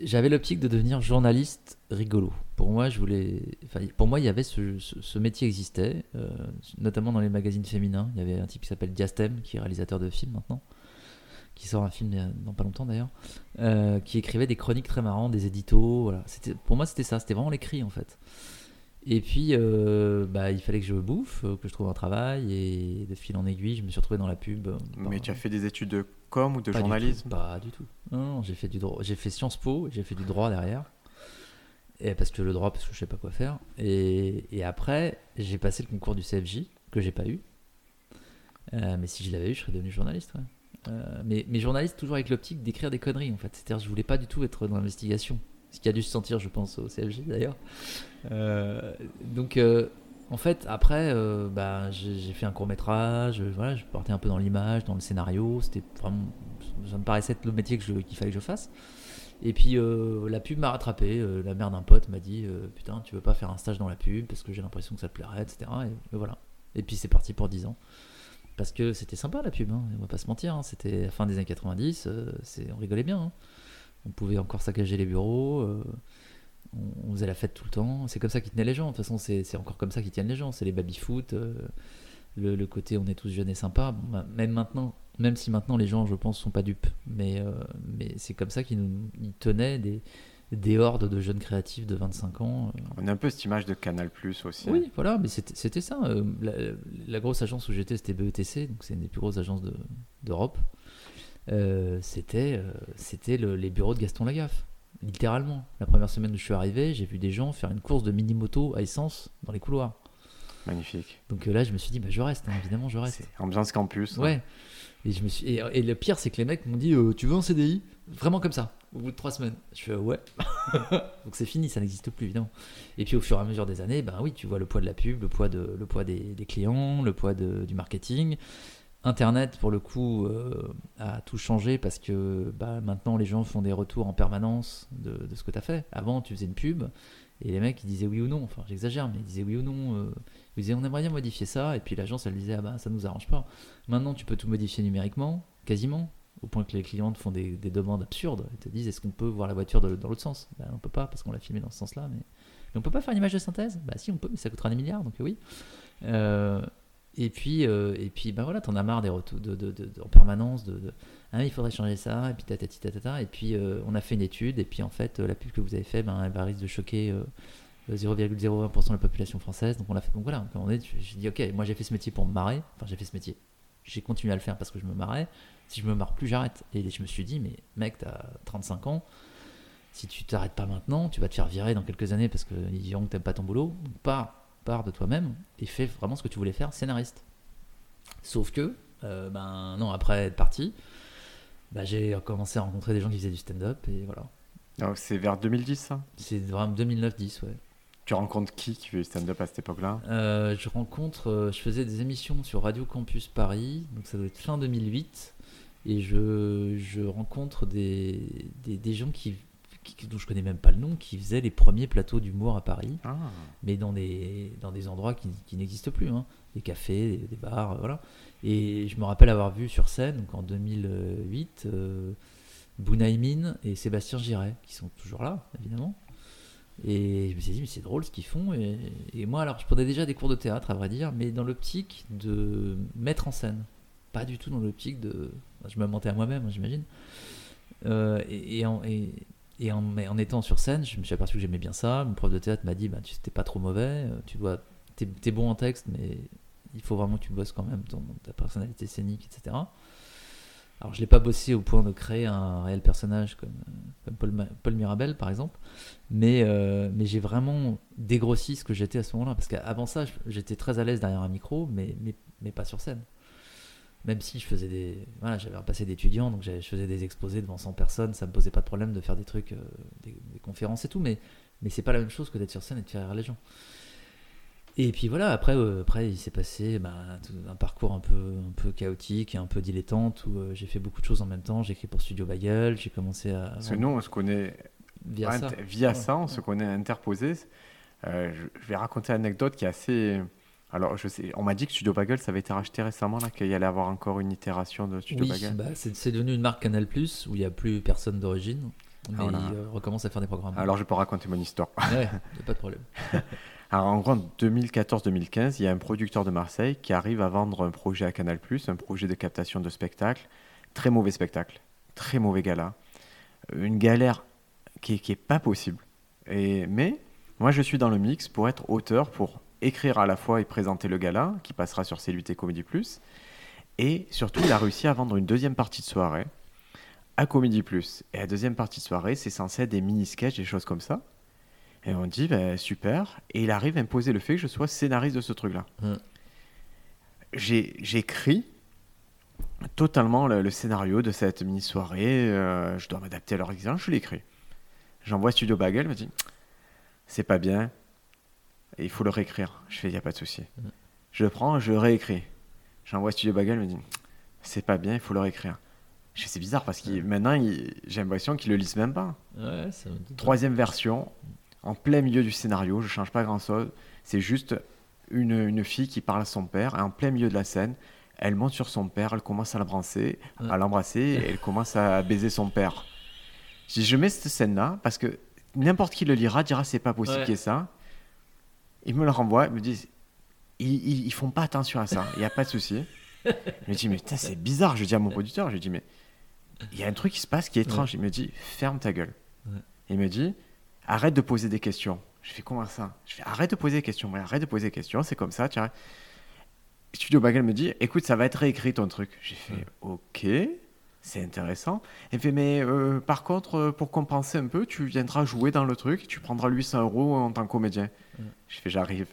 j'avais l'optique de devenir journaliste rigolo. Pour moi, je voulais. Enfin, pour moi, il y avait ce, ce- ce métier existait, euh, notamment dans les magazines féminins. Il y avait un type qui s'appelle Diastem, qui est réalisateur de films maintenant, qui sort un film dans pas longtemps d'ailleurs, euh, qui écrivait des chroniques très marrantes, des éditos. Voilà. C'était pour moi, c'était ça. C'était vraiment l'écrit en fait. Et puis, euh, bah, il fallait que je bouffe, euh, que je trouve un travail, et de fil en aiguille, je me suis retrouvé dans la pub. Mais par- tu as fait des études de com ou de pas du journalisme tout, Pas du tout. Non, non, j'ai fait du droit. J'ai fait Sciences Po, j'ai fait du droit derrière. Et parce que le droit, parce que je sais pas quoi faire. Et, et après, j'ai passé le concours du CFJ, que j'ai pas eu. Euh, mais si je l'avais eu, je serais devenu journaliste. ouais. Euh, mais, mais journaliste, toujours avec l'optique d'écrire des conneries, en fait. C'est-à-dire, je voulais pas du tout être dans l'investigation. Ce qui a dû se sentir, je pense, au CFJ d'ailleurs. Euh, donc, en fait, après, euh, bah, j'ai fait un court métrage. Voilà, je partais un peu dans l'image, dans le scénario. C'était ça me paraissait être le métier qu'il fallait que je fasse. Et puis euh, la pub m'a rattrapé. Euh, la mère d'un pote m'a dit euh, Putain, tu veux pas faire un stage dans la pub parce que j'ai l'impression que ça te plairait, etc. Et, voilà. Et puis c'est parti pour 10 ans. Parce que c'était sympa la pub, hein, on va pas se mentir. hein. C'était la fin des années 90, euh, c'est- on rigolait bien. hein. On pouvait encore saccager les bureaux, euh, on, faisait la fête tout le temps. C'est comme ça qu'ils tenaient les gens. De toute façon, c'est encore comme ça qu'ils tiennent les gens. C'est les baby-foot, euh, le, le côté on est tous jeunes et sympas. Bon, bah, même maintenant, même si maintenant les gens, je pense, sont pas dupes. Mais, euh, mais c'est comme ça qu'ils nous ils tenaient des, des hordes de jeunes créatifs de 25 ans. euh, On a un peu cette image de Canal Plus aussi. oui, voilà, mais c'était ça. la, la grosse agence où j'étais, c'était BETC, donc c'est une des plus grosses agences de- d'Europe. C'était euh, c'était le- les bureaux de Gaston Lagaffe, littéralement. La première semaine où je suis arrivé, j'ai vu des gens faire une course de mini-moto à essence dans les couloirs. Magnifique. Donc euh, là, je me suis dit, bah, je reste, hein, évidemment, je reste. Ambiance campus. hein. Ouais. Et, je me suis... et, et le pire, c'est que les mecs m'ont dit, euh, tu veux un CDI Vraiment comme ça, au bout de trois semaines. Je fais, ouais. Donc c'est fini, ça n'existe plus, évidemment. Et puis au fur et à mesure des années, ben oui, tu vois le poids de la pub, le poids, de, le poids des, des clients, le poids de- du marketing. Internet, pour le coup, euh, a tout changé parce que bah, maintenant les gens font des retours en permanence de, ce que tu as fait. Avant, tu faisais une pub et les mecs ils disaient oui ou non. Enfin, j'exagère, mais ils disaient oui ou non. euh, ils disaient on aimerait bien modifier ça. Et puis l'agence elle disait ah bah ça nous arrange pas. Maintenant, tu peux tout modifier numériquement, quasiment, au point que les clients te font des, des demandes absurdes. Ils te disent est-ce qu'on peut voir la voiture dans l'autre sens? Ben, On peut pas parce qu'on l'a filmé dans ce sens-là. Mais... mais on peut pas faire une image de synthèse? Bah si, on peut, mais ça coûtera des milliards, donc oui. Euh, et puis, euh, et puis ben voilà, t'en as marre des retours en permanence de, ah, il faudrait changer ça, et puis tatati tatata. Et puis euh, on a fait une étude, et puis en fait, euh, la pub que vous avez fait, ben, elle risque de choquer. euh, 0,01% de la population française. Donc on l'a fait. Donc voilà, on est, j'ai dit ok, moi j'ai fait ce métier pour me marrer. Enfin j'ai fait ce métier. J'ai continué à le faire parce que je me marrais. Si je me marre plus, j'arrête. Et je me suis dit, mais mec, t'as 35 ans. Si tu t'arrêtes pas maintenant, tu vas te faire virer dans quelques années parce qu'ils diront que t'aimes pas ton boulot. Donc pars, pars de toi-même et fais vraiment ce que tu voulais faire, scénariste. Sauf que, euh, ben non, après être parti, bah, j'ai commencé à rencontrer des gens qui faisaient du stand-up et voilà. Donc c'est vers 2010 ça? C'est vraiment 2009-10, ouais. Tu rencontres qui qui fait du stand-up à cette époque-là? Euh, je rencontre, euh, je faisais des émissions sur Radio Campus Paris, donc ça doit être fin 2008, et je, je rencontre des, des, des gens qui, qui- dont je connais même pas le nom, qui faisaient les premiers plateaux d'humour à Paris, Ah, mais dans des, dans des endroits qui, qui n'existent plus, hein. des cafés, des, des bars, euh, voilà. Et je me rappelle avoir vu sur scène, donc en 2008, euh, Bounaïmin et Sébastien Giret, qui sont toujours là, évidemment. Et je me suis dit, mais c'est drôle ce qu'ils font. Et, et moi, alors, je prenais déjà des cours de théâtre, à vrai dire, mais dans l'optique de mettre en scène. Pas du tout dans l'optique de. Je me mentais à moi-même, hein, j'imagine. Euh, et, et en, et, et en, en étant sur scène, je me suis aperçu que j'aimais bien ça. Mon prof de théâtre m'a dit, bah, tu n'es pas trop mauvais, euh, tu dois. T'es es bon en texte, mais il faut vraiment que tu bosses quand même ton, ta personnalité scénique, etc. Alors, je l'ai pas bossé au point de créer un réel personnage comme, euh, comme Paul, Paul Mirabel, par exemple, mais, euh, mais j'ai vraiment dégrossi ce que j'étais à ce moment-là. Parce qu'avant ça, j'étais très à l'aise derrière un micro, mais, mais pas sur scène. Même si je faisais des. Voilà, j'avais un passé d'étudiant, donc j'avais- je faisais des exposés devant 100 personnes, ça me posait pas de problème de faire des trucs, euh, des, des conférences et tout, mais, mais c'est pas la même chose que d'être sur scène et de faire rire les gens. Et puis voilà, après, euh, après il s'est passé bah, un parcours un peu, un peu chaotique et un peu dilettante où euh, j'ai fait beaucoup de choses en même temps. J'ai écrit pour Studio Bagel, j'ai commencé à. Parce que nous, on se connaît via ça. via Ouais. ça, on se connaît interposé. Euh, je vais raconter une anecdote qui est assez. Alors, je sais, on m'a dit que Studio Bagel, ça avait été racheté récemment, là, qu'il y allait avoir encore une itération de Studio Oui, Bagel. bah, c'est devenu une marque Canal Plus où il n'y a plus personne d'origine. Mais voilà. ils euh, recommencent à faire des programmes. Alors, je peux raconter mon histoire. Ouais, pas de problème. Alors, en gros, en 2014-2015, il y a un producteur de Marseille qui arrive à vendre un projet à Canal+, un projet de captation de spectacle. Très mauvais spectacle, très mauvais gala. Une galère qui est, qui est pas possible. Et, mais moi, je suis dans le mix pour être auteur, pour écrire à la fois et présenter le gala, qui passera sur CLUT Comedy+. Et surtout, il a réussi à vendre une deuxième partie de soirée à Comedy+. Et la deuxième partie de soirée, c'est censé être des mini-sketchs, des choses comme ça. Et on dit, ben, super. Et il arrive à imposer le fait que je sois scénariste de ce truc-là. Mm. J'ai J'écris totalement le, le scénario de cette mini-soirée. euh, je dois m'adapter à leur exigence, je l'écris. J'envoie Studio Bagel, il me dit, c'est pas bien, il faut le réécrire. Je fais, il n'y a pas de souci. Mm. Je le prends, je le réécris. J'envoie Studio Bagel, il me dit, c'est pas bien, il faut le réécrire. Je c'est bizarre parce que maintenant, j'ai l'impression qu'ils le lisent même pas. Ouais, ça. Troisième version, en plein milieu du scénario, je change pas grand chose. C'est juste une, une fille qui parle à son père, et en plein milieu de la scène, elle monte sur son père, elle commence à l'embrasser, Ouais. à l'embrasser, et elle commence à baiser son père. Je mets cette scène-là parce que n'importe qui le lira dira c'est pas possible qu'il y ait ça. Ils me le renvoient, ils me disent ils, ils, ils font pas attention à ça, il n'y a pas de souci. Je me dis mais putain c'est bizarre, je dis à mon producteur, je dis mais il y a un truc qui se passe qui est étrange. Il me dit ferme ta gueule. Ouais. Il me dit arrête de poser des questions. Je fais comment ça? Je fais arrête de poser des questions. Ouais, arrête de poser des questions, c'est comme ça. Tu. Studio Bagel me dit écoute, ça va être réécrit ton truc. J'ai fait ok, c'est intéressant. Il me fait mais euh, par contre, euh, pour compenser un peu, tu viendras jouer dans le truc, tu prendras 800 euros en tant que comédien. Je fais j'arrive.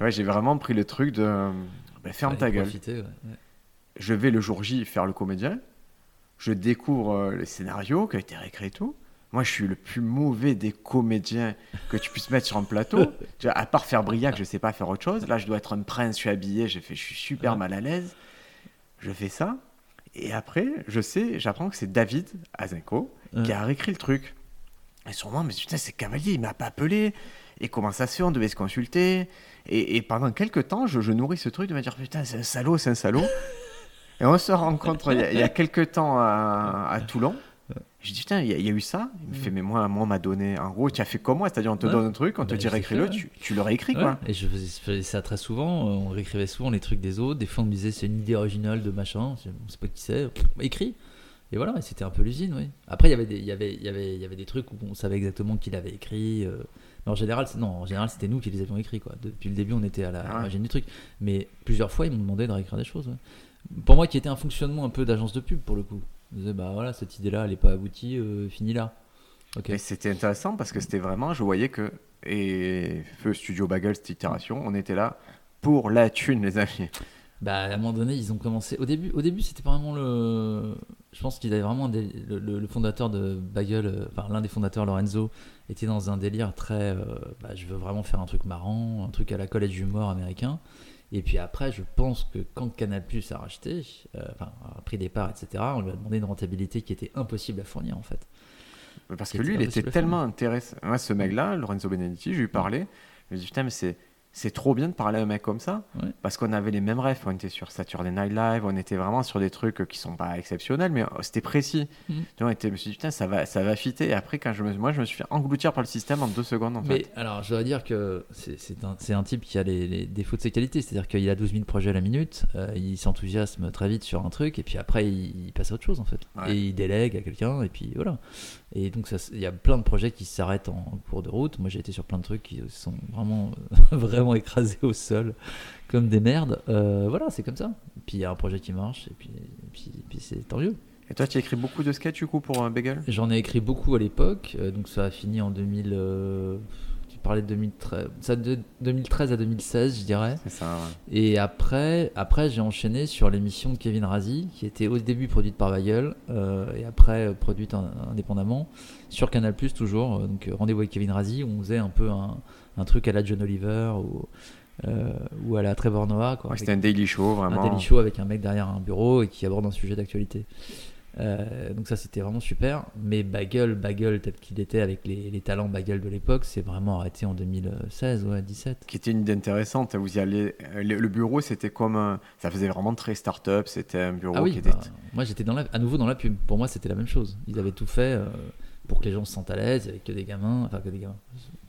Ouais. J'ai vraiment pris le truc de ben, ferme ta gueule profiter, ouais, ouais. je vais le jour J faire le comédien. Je découvre euh, les scénarios qui ont été réécrits et tout. Moi, je suis le plus mauvais des comédiens que tu puisses mettre sur un plateau. À part faire Briac, je sais pas faire autre chose. Là, je dois être un prince, je suis habillé, j'ai fait, je suis super mal à l'aise. Je fais ça. Et après, je sais, j'apprends que c'est David Azenko qui a réécrit le truc. Et sûrement, mais putain, c'est Cavalier, il m'a pas appelé. Et comment ça se fait On devait se consulter. Et, et pendant quelques temps, je, je nourris ce truc de me dire putain, c'est un salaud, c'est un salaud. et on se rencontre il y a, il y a quelques temps à, à Toulon. Je dis putain, il y, a- il y a eu ça. Il me fait, mais moi, moi, on m'a donné. En gros, tu as fait comme moi, c'est-à-dire, on te Ouais. donne un truc, on te Bah, dit réécris-le, ouais. tu, tu le réécris, Ouais, quoi. Et je faisais, ça très souvent. euh, On réécrivait souvent les trucs des autres. Des fois, on me disait c'est une idée originale de machin. Je on sait pas qui c'est. Pff, Écrit. Et voilà, c'était un peu l'usine, oui. Après, il y avait des, il y avait, y avait, y avait des trucs où on savait exactement qui l'avait écrit. euh, Mais en général, non, en général, c'était nous qui les avions écrits, quoi. Depuis le début, on était à la- Ah l'origine du truc. Mais plusieurs fois, ils m'ont demandé de réécrire des choses. Pour moi, qui était un fonctionnement un peu d'agence de pub, pour le coup. Ils disaient, bah voilà, cette idée-là, elle est pas aboutie, euh, finie là. Ok. Et c'était intéressant parce que c'était vraiment, je voyais que, et Feu Studio Bagel, cette itération, on était là pour la thune, les amis. Bah, à un moment donné, ils ont commencé. Au début, au début c'était vraiment le. Je pense qu'il avait vraiment. des- Le, le- le fondateur de Bagel, euh, enfin, l'un des fondateurs, Lorenzo, était dans un délire très. euh, bah, je veux vraiment faire un truc marrant, un truc à la collège d'humour américain. Et puis après, je pense que quand Canal Plus a racheté, euh, enfin, a pris des parts, etc., on lui a demandé une rentabilité qui était impossible à fournir, en fait. Parce que lui, il était tellement intéressant. Moi, ce mec-là, Lorenzo Benedetti, je lui parlais. Je lui dis, putain, mais c'est. C'est trop bien de parler à un mec comme ça, Ouais. parce qu'on avait les mêmes rêves. On était sur Saturday Night Live, on était vraiment sur des trucs qui sont pas exceptionnels, mais euh, c'était précis. On était- je me suis dit, putain, ça va, ça va fitter. Et après, quand je me, moi, je me suis fait engloutir par le système en deux secondes, en Mais fait. alors, je dois dire que c'est un, un type qui a les, les défauts de ses qualités. C'est-à-dire qu'il a 12 000 projets à la minute, euh, il s'enthousiasme très vite sur un truc, et puis après, il, il passe à autre chose, en fait. Ouais. Et il délègue à quelqu'un, et puis voilà. Et donc, il y a plein de projets qui s'arrêtent en, en cours de route. Moi, j'ai été sur plein de trucs qui sont vraiment, vraiment écrasés au sol, comme des merdes. Euh, voilà, c'est comme ça. Et puis, il y a un projet qui marche, et puis, et puis, et puis c'est tant mieux. Et toi, tu as écrit beaucoup de sketchs, du coup, pour un Bagel J'en ai écrit beaucoup à l'époque, euh, donc ça a fini en 2000. Parlais de 2013, ça de 2013 à 2016, je dirais. C'est ça, ouais. Et après, après j'ai enchaîné sur l'émission de Kevin Razi, qui était au début produite par Bagel, euh, et après euh, produite in- indépendamment, sur Canal Plus toujours. euh, Donc rendez-vous avec Kevin Razi, où on faisait un peu un, un truc à la John Oliver, euh, ou à la Trevor Noah. Quoi, Ouais, C'était un daily show, vraiment. un daily show avec un mec derrière un bureau et qui aborde un sujet d'actualité. Euh, donc ça c'était vraiment super. Mais Bagel, Bagel tel qu'il était avec les, les talents Bagel de l'époque, c'est vraiment arrêté en 2016 ouais 17. Qui était une idée intéressante. Vous y alliez. euh, Le, bureau, c'était comme. un- Ça faisait vraiment très start-up. C'était un bureau Ah oui, qui était. bah, moi j'étais dans la, à nouveau dans la pub. Pour moi c'était la même chose. Ils avaient tout fait euh, pour que les gens se sentent à l'aise, avec que des gamins, enfin que des gamins,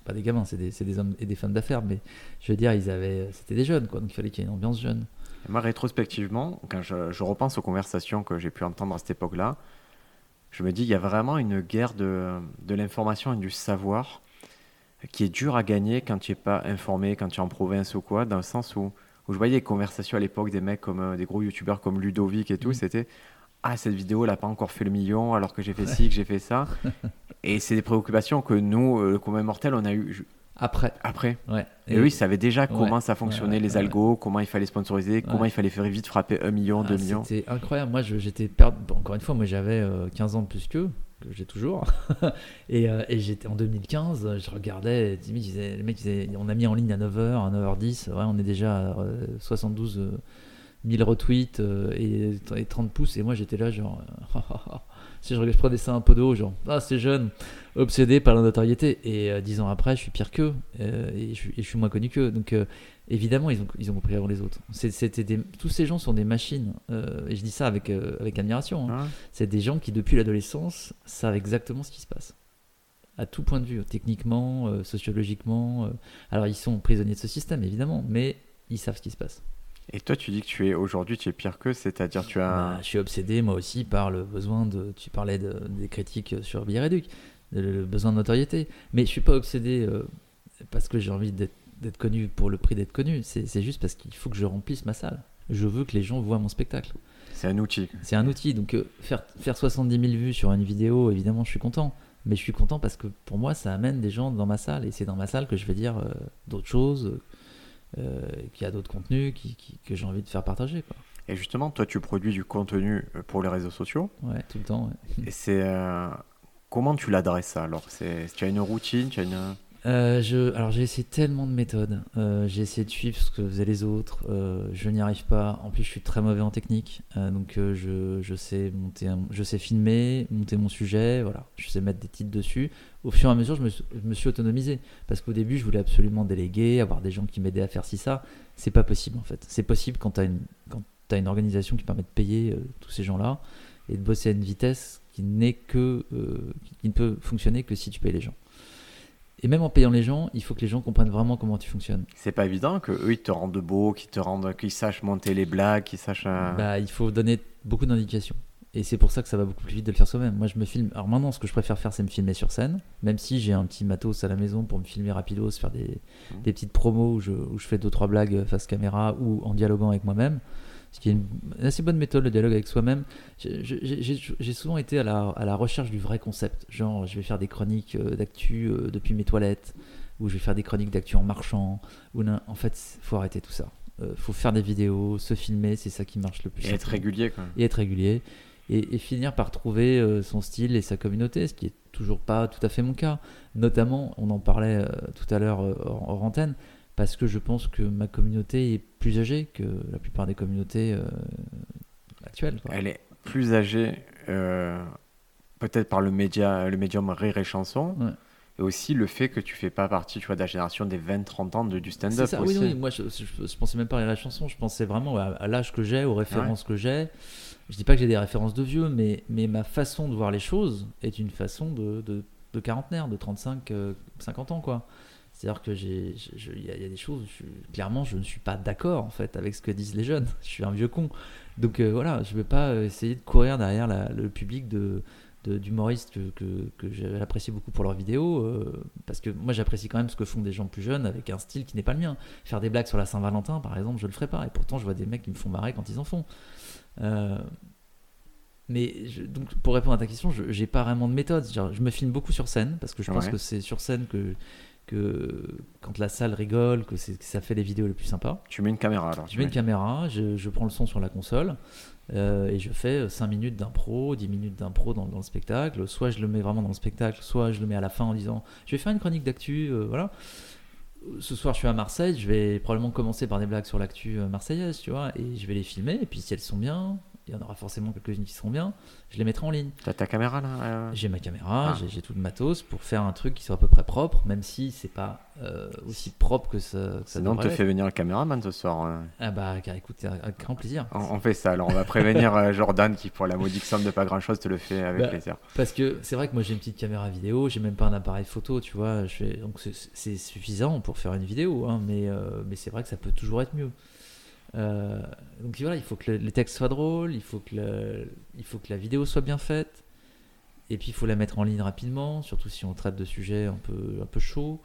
pas des gamins, c'est des, des hommes et des femmes d'affaires, mais je veux dire ils avaient, c'était des jeunes quoi, donc il fallait qu'il y ait une ambiance jeune. Et moi, rétrospectivement, quand je, je repense aux conversations que j'ai pu entendre à cette époque-là, je me dis il y a vraiment une guerre de, de l'information et du savoir qui est dur à gagner quand tu n'es pas informé, quand tu es en province ou quoi, dans le sens où, où je voyais les conversations à l'époque des mecs comme euh, des gros youtubeurs comme Ludovic et tout, c'était ah cette vidéo elle n'a pas encore fait le million alors que j'ai fait ci, que j'ai fait ça. et c'est des préoccupations que nous, euh, le commun mortel, on a eu Après, après. ouais. Et, eux, ils savaient déjà comment Ouais, ça fonctionnait, ouais, les ouais, algos, comment il fallait sponsoriser, comment il fallait faire vite frapper un million, Ah, deux millions. C'était incroyable. Moi, j'étais perdu. bon, encore une fois, moi, j'avais euh, 15 ans de plus qu'eux, que j'ai toujours. et euh, et j'étais en 2015, euh, je regardais, limite, ils disaient- les mecs disaient on a mis en ligne à 9h, à 9h10, ouais, on est déjà à euh, 72 euh, 1000 retweets euh, et, et 30 pouces. Et moi, j'étais là, genre, euh, si je, je prenais ça un peu de haut, genre, ah, c'est jeune, obsédé par la notoriété. Et euh, dix ans après, je suis pire qu'eux euh, et, je, suis- et je suis moins connu qu'eux. Donc, euh, évidemment, ils ont, ils ont compris avant les autres. C'était des, tous ces gens sont des machines. euh, et je dis ça avec, euh, avec admiration. hein. C'est des gens qui, depuis l'adolescence, savent exactement ce qui se passe. À tout point de vue, techniquement, euh, sociologiquement. Alors, ils sont prisonniers de ce système, évidemment, mais ils savent ce qui se passe. Et toi, tu dis que tu es aujourd'hui, tu es pire qu'eux, c'est-à-dire tu as. Bah, je suis obsédé, moi aussi, par le besoin de. Tu parlais de- des critiques sur Biréduc, le, besoin de notoriété. Mais je suis pas obsédé euh, parce que j'ai envie d'être connu pour le prix d'être connu. C'est juste parce qu'il faut que je remplisse ma salle. Je veux que les gens voient mon spectacle. C'est un outil. C'est un outil. Donc, euh, faire, faire 70 000 vues sur une vidéo, évidemment, je suis content. Mais je suis content parce que pour moi, ça amène des gens dans ma salle. Et c'est dans ma salle que je vais dire euh, d'autres choses, euh, qu'il y a d'autres contenus qui, qui- que j'ai envie de faire partager. Quoi. Et justement, toi, tu produis du contenu pour les réseaux sociaux. Ouais, tout le temps. ouais. Et c'est. Comment tu l'adresses ça alors. Tu as une routine tu as une... Euh, je, alors j'ai essayé tellement de méthodes. Euh, j'ai essayé de suivre ce que faisaient les autres. Euh, je n'y arrive pas. En plus, je suis très mauvais en technique. Euh, donc je, je sais monter, je sais filmer, monter mon sujet. Voilà, je sais mettre des titres dessus. Au fur et à mesure, je me, je me suis autonomisé parce qu'au début, je voulais absolument déléguer, avoir des gens qui m'aidaient à faire ci ça. C'est pas possible en fait. C'est possible quand tu as une quand t'as une organisation qui permet de payer tous ces gens-là et de bosser à une vitesse qui n'est que euh, qui- ne peut fonctionner que si tu payes les gens. Et même en payant les gens, il faut que les gens comprennent vraiment comment tu fonctionnes. C'est pas évident que eux ils te rendent beau, qu'ils te rendent, qu'ils sachent monter les blagues, qu'ils sachent. euh, Bah, il faut donner beaucoup d'indications. Et c'est pour ça que ça va beaucoup plus vite de le faire soi-même. Moi, je me filme. Alors maintenant, ce que je préfère faire, c'est me filmer sur scène. Même si j'ai un petit matos à la maison pour me filmer rapidos, faire des, des petites promos où je, où je fais deux trois blagues face caméra ou en dialoguant avec moi-même. Ce qui est une, assez bonne méthode, le dialogue avec soi-même. J'ai- souvent été à la, à la recherche du vrai concept. Genre, je vais faire des chroniques euh, d'actu euh, depuis mes toilettes, ou je vais faire des chroniques d'actu en marchant. Ou non, en fait, faut arrêter tout ça. Euh, faut faire des vidéos, se filmer, c'est ça qui marche le plus. Et être régulier et être régulier et, et finir par trouver euh, son style et sa communauté, ce qui est toujours pas tout à fait mon cas. Notamment, on en parlait euh, tout à l'heure euh, hors, hors antenne, parce que je pense que ma communauté est plus âgée que la plupart des communautés euh, actuelles. quoi. Elle est plus âgée, euh, peut-être par le média, le médium rire et chanson, Ouais. et aussi le fait que tu fais pas partie, tu vois, de la génération des 20-30 ans de, du stand-up oui, oui, moi je, je, je pensais même pas à la chanson, je pensais vraiment à, à l'âge que j'ai, aux références que j'ai. Je dis pas que j'ai des références de vieux, mais, mais ma façon de voir les choses est une façon de, de, de quarantenaire, de 35, euh, 50 ans, quoi. C'est-à-dire que j'ai, il y, a il y a des choses, je- clairement, je ne suis pas d'accord en fait avec ce que disent les jeunes. Je suis un vieux con. Donc euh, voilà, je ne vais pas euh, essayer de courir derrière la- le public de, d'humoristes que, que, que j'apprécie beaucoup pour leurs vidéos. euh, parce que moi, j'apprécie quand même ce que font des gens plus jeunes avec un style qui n'est pas le mien. Faire des blagues sur la Saint-Valentin, par exemple, je le ferai pas. Et pourtant, je vois des mecs qui me font marrer quand ils en font. Euh, mais je- donc pour répondre à ta question, je j'ai pas vraiment de méthode. Genre, je me filme beaucoup sur scène parce que je pense que c'est sur scène que, que quand la salle rigole, que, ça fait les vidéos les plus sympas. Tu mets une caméra alors. Je mets une caméra, je, je prends le son sur la console euh, et je fais 5 minutes d'impro, 10 minutes d'impro dans, dans le spectacle. Soit je le mets vraiment dans le spectacle, soit je le mets à la fin en disant je vais faire une chronique d'actu. euh, voilà. ce soir, je suis à Marseille, je vais probablement commencer par des blagues sur l'actu euh, marseillaise, tu vois, et je vais les filmer, et puis si elles sont bien, il y en aura forcément quelques-unes qui seront bien, je les mettrai en ligne. T'as ta caméra là euh J'ai ma caméra, Ah. j'ai- tout le matos pour faire un truc qui soit à peu près propre, même si c'est pas euh, aussi propre que ça, que ça Sinon, on te fait venir le caméraman ce soir. hein. Ah bah, écoute, avec grand plaisir. On, on fait ça, alors on va prévenir euh, Jordan qui, pour la modique somme de pas grand chose, te le fait avec Bah, plaisir. Parce que c'est vrai que moi j'ai une petite caméra vidéo, j'ai même pas un appareil photo, tu vois. Je fais, donc c'est- c'est suffisant pour faire une vidéo, hein, mais, euh, mais c'est vrai que ça peut toujours être mieux. Euh, donc voilà, il faut que le- les textes soient drôles, il faut, que le- il faut que la vidéo soit bien faite, et puis il faut la mettre en ligne rapidement, surtout si on traite de sujets un peu, un peu chauds.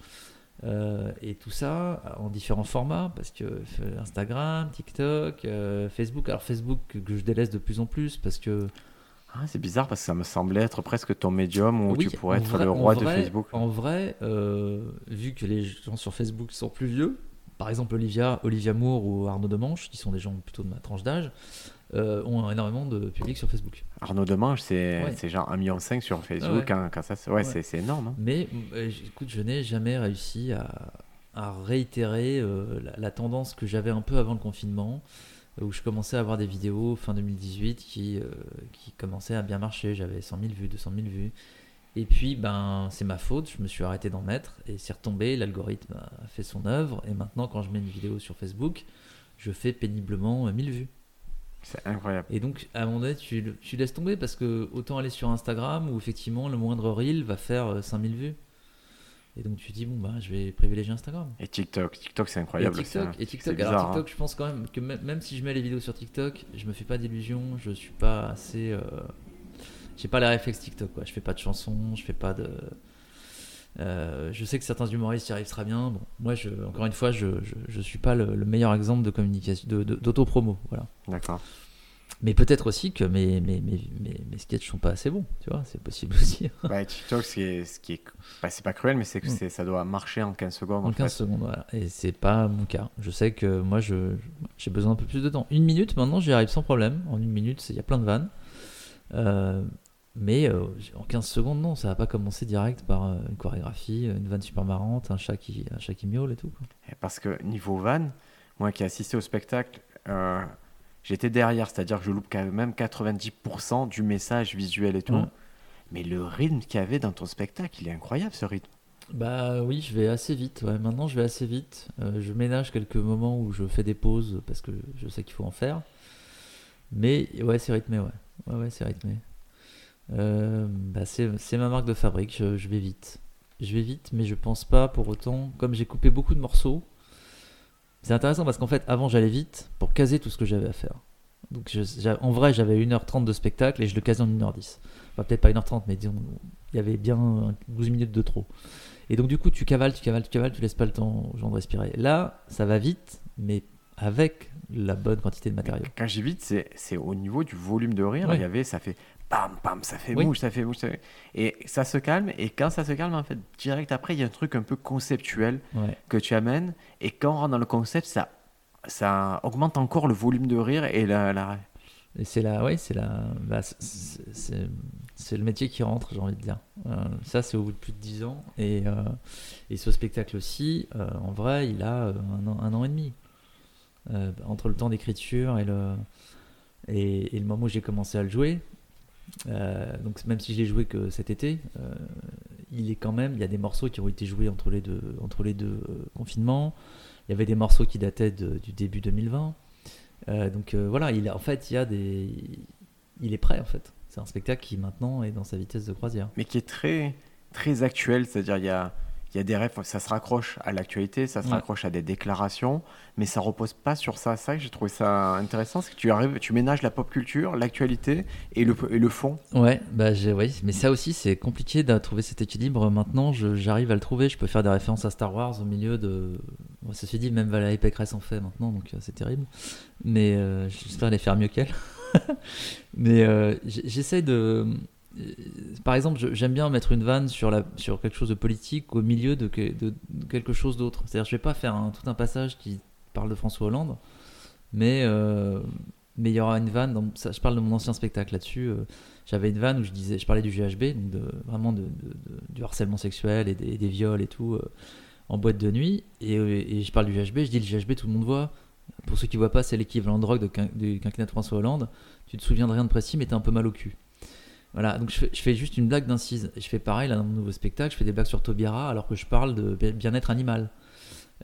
Euh, et tout ça en différents formats, parce que euh, Instagram, TikTok, euh, Facebook. Alors Facebook que je délaisse de plus en plus parce que Ah, c'est bizarre parce que ça me semblait être presque ton médium où Oui, tu pourrais être vrai- le roi de Facebook. En vrai, vu que les gens sur Facebook sont plus vieux, par exemple Olivia, Olivia Moore ou Arnaud Demanche, qui sont des gens plutôt de ma tranche d'âge, euh, ont énormément de public sur Facebook. Arnaud Demange, c'est Ouais. genre 1,5 million sur Facebook. Ouais. hein, quand ça, se- ouais, Ouais. c'est- énorme. hein. Mais euh, écoute, je n'ai jamais réussi à, à réitérer euh, la, la tendance que j'avais un peu avant le confinement, où je commençais à avoir des vidéos fin 2018 qui, euh, qui commençaient à bien marcher. J'avais 100 000 vues, 200 000 vues. Et puis, ben, c'est ma faute, je me suis arrêté d'en mettre et c'est retombé. L'algorithme a fait son œuvre. Et maintenant, quand je mets une vidéo sur Facebook, je fais péniblement euh, 1000 vues. C'est incroyable. Et donc, à un moment donné, tu, tu laisses tomber parce que autant aller sur Instagram où effectivement le moindre reel va faire euh, 5000 vues. Et donc, tu dis, bon, bah, je vais privilégier Instagram. Et TikTok, TikTok, c'est incroyable. TikTok, et TikTok. bizarre, Alors, hein. TikTok, je pense quand même que même, même si je mets les vidéos sur TikTok, je me fais pas d'illusions, je suis pas assez. euh, J'ai pas les réflexes TikTok, quoi. Je fais pas de chansons, je fais pas de. Euh, je sais que certains humoristes y arrivent très bien. Bon, moi, je, encore une fois, je, je, je suis pas le, le meilleur exemple de communication, de- de- d'auto-promo. voilà. D'accord. Mais peut-être aussi que mes, mes, mes, mes, sketchs sont pas assez bons, tu vois, c'est possible aussi. Bah, TikTok, ce qui est, ce qui est, bah, c'est pas cruel, mais c'est que Mm. c'est- ça doit marcher en 15 secondes. En en 15 fait. secondes, voilà. Et c'est pas mon cas. Je sais que moi, je, j'ai besoin un peu plus de temps. Une minute, maintenant, j'y arrive sans problème. En une minute, il y a plein de vannes. Euh, mais euh, en 15 secondes, non, ça va pas commencer direct par euh, une chorégraphie, une vanne super marrante, un chat qui, un chat qui miaule et tout. quoi. Et Parce que niveau van, moi qui ai assisté au spectacle, euh, j'étais derrière, c'est-à-dire que je loupe quand même 90% du message visuel et tout. Ouais. Mais le rythme qu'il y avait dans ton spectacle, il est incroyable ce rythme. Bah oui, je vais assez vite. Ouais. Maintenant, je vais assez vite. Je ménage quelques moments où je fais des pauses parce que je sais qu'il faut en faire. Mais ouais, c'est rythmé, ouais. Ouais, ouais, c'est rythmé. Euh, bah, c'est ma marque de fabrique. Je, je vais vite. Je vais vite, mais je pense pas pour autant. Comme j'ai coupé beaucoup de morceaux, c'est intéressant parce qu'en fait, avant, j'allais vite pour caser tout ce que j'avais à faire. Donc, je- en vrai, j'avais 1h30 de spectacle et je le casais en 1h10. Enfin, peut-être pas 1h30, mais disons, il y avait bien 12 minutes de trop. Et donc, du coup, tu cavales, tu cavales, tu cavales, tu laisses pas le temps aux gens de respirer. Là, ça va vite, mais avec la bonne quantité de matériaux. Quand j'ai vite, c'est c'est au niveau du volume de rire. Ouais. Il y avait, ça fait pam pam, ça fait Oui. mouche, ça fait mouche. ça fait- Et ça se calme. Et quand ça se calme, en fait, direct après, il y a un truc un peu conceptuel Ouais. que tu amènes. Et quand on rentre dans le concept, ça, ça augmente encore le volume de rire et la, la- Et c'est la, ouais, c'est la, bah, c'est- le métier qui rentre, j'ai envie de dire. Euh, ça, c'est au bout de plus de 10 ans. Et, euh, et ce spectacle aussi, euh, en vrai, il a un an, un an et demi. Entre le temps d'écriture et le, et, et le moment où j'ai commencé à le jouer. Euh, donc même si je l'ai joué que cet été, euh, il est quand même, il y a des morceaux qui ont été joués entre les deux, entre les deux euh, confinements. Il y avait des morceaux qui dataient du début 2020. Euh, donc voilà, en fait, il y a des, il est prêt en fait. C'est un spectacle qui maintenant est dans sa vitesse de croisière. mais qui est très, très actuel. C'est-à-dire, il y a, il y a des rêves, ça se raccroche à l'actualité, ça se Ouais. raccroche à des déclarations, mais ça repose pas sur ça. Ça, j'ai trouvé ça intéressant, c'est que tu arrives, tu ménages la pop culture, l'actualité et le, et le fond. Ouais, bah j'ai, ouais, mais ça aussi c'est compliqué de trouver cet équilibre. Maintenant, j'arrive à le trouver. Je peux faire des références à Star Wars au milieu de. Bon, ceci dit, même Valérie Pécresse en fait maintenant, donc euh, c'est terrible. Mais euh, j'espère les faire mieux qu'elle. mais euh, j'essaie de. Euh, Par exemple, j'aime bien mettre une vanne sur, quelque chose de politique au milieu de, que- de- de quelque chose d'autre. C'est-à-dire, je vais pas faire un- tout un passage qui parle de François Hollande, mais euh, il y aura une vanne. Dans, ça, je parle de mon ancien spectacle là-dessus. euh, j'avais une vanne où je disais, je parlais du GHB, donc vraiment du harcèlement sexuel et des, viols et tout en boîte de nuit et, je parle du GHB, je dis le GHB, tout le monde voit. Pour ceux qui voient pas, c'est l'équivalent de drogue du quinquennat de François Hollande. Tu te souviens de rien de précis, mais t'as un peu mal au cul. Voilà, donc je fais, je fais juste une blague d'incise. Je fais pareil là dans mon nouveau spectacle, je fais des blagues sur Taubira alors que je parle de bien- bien-être animal.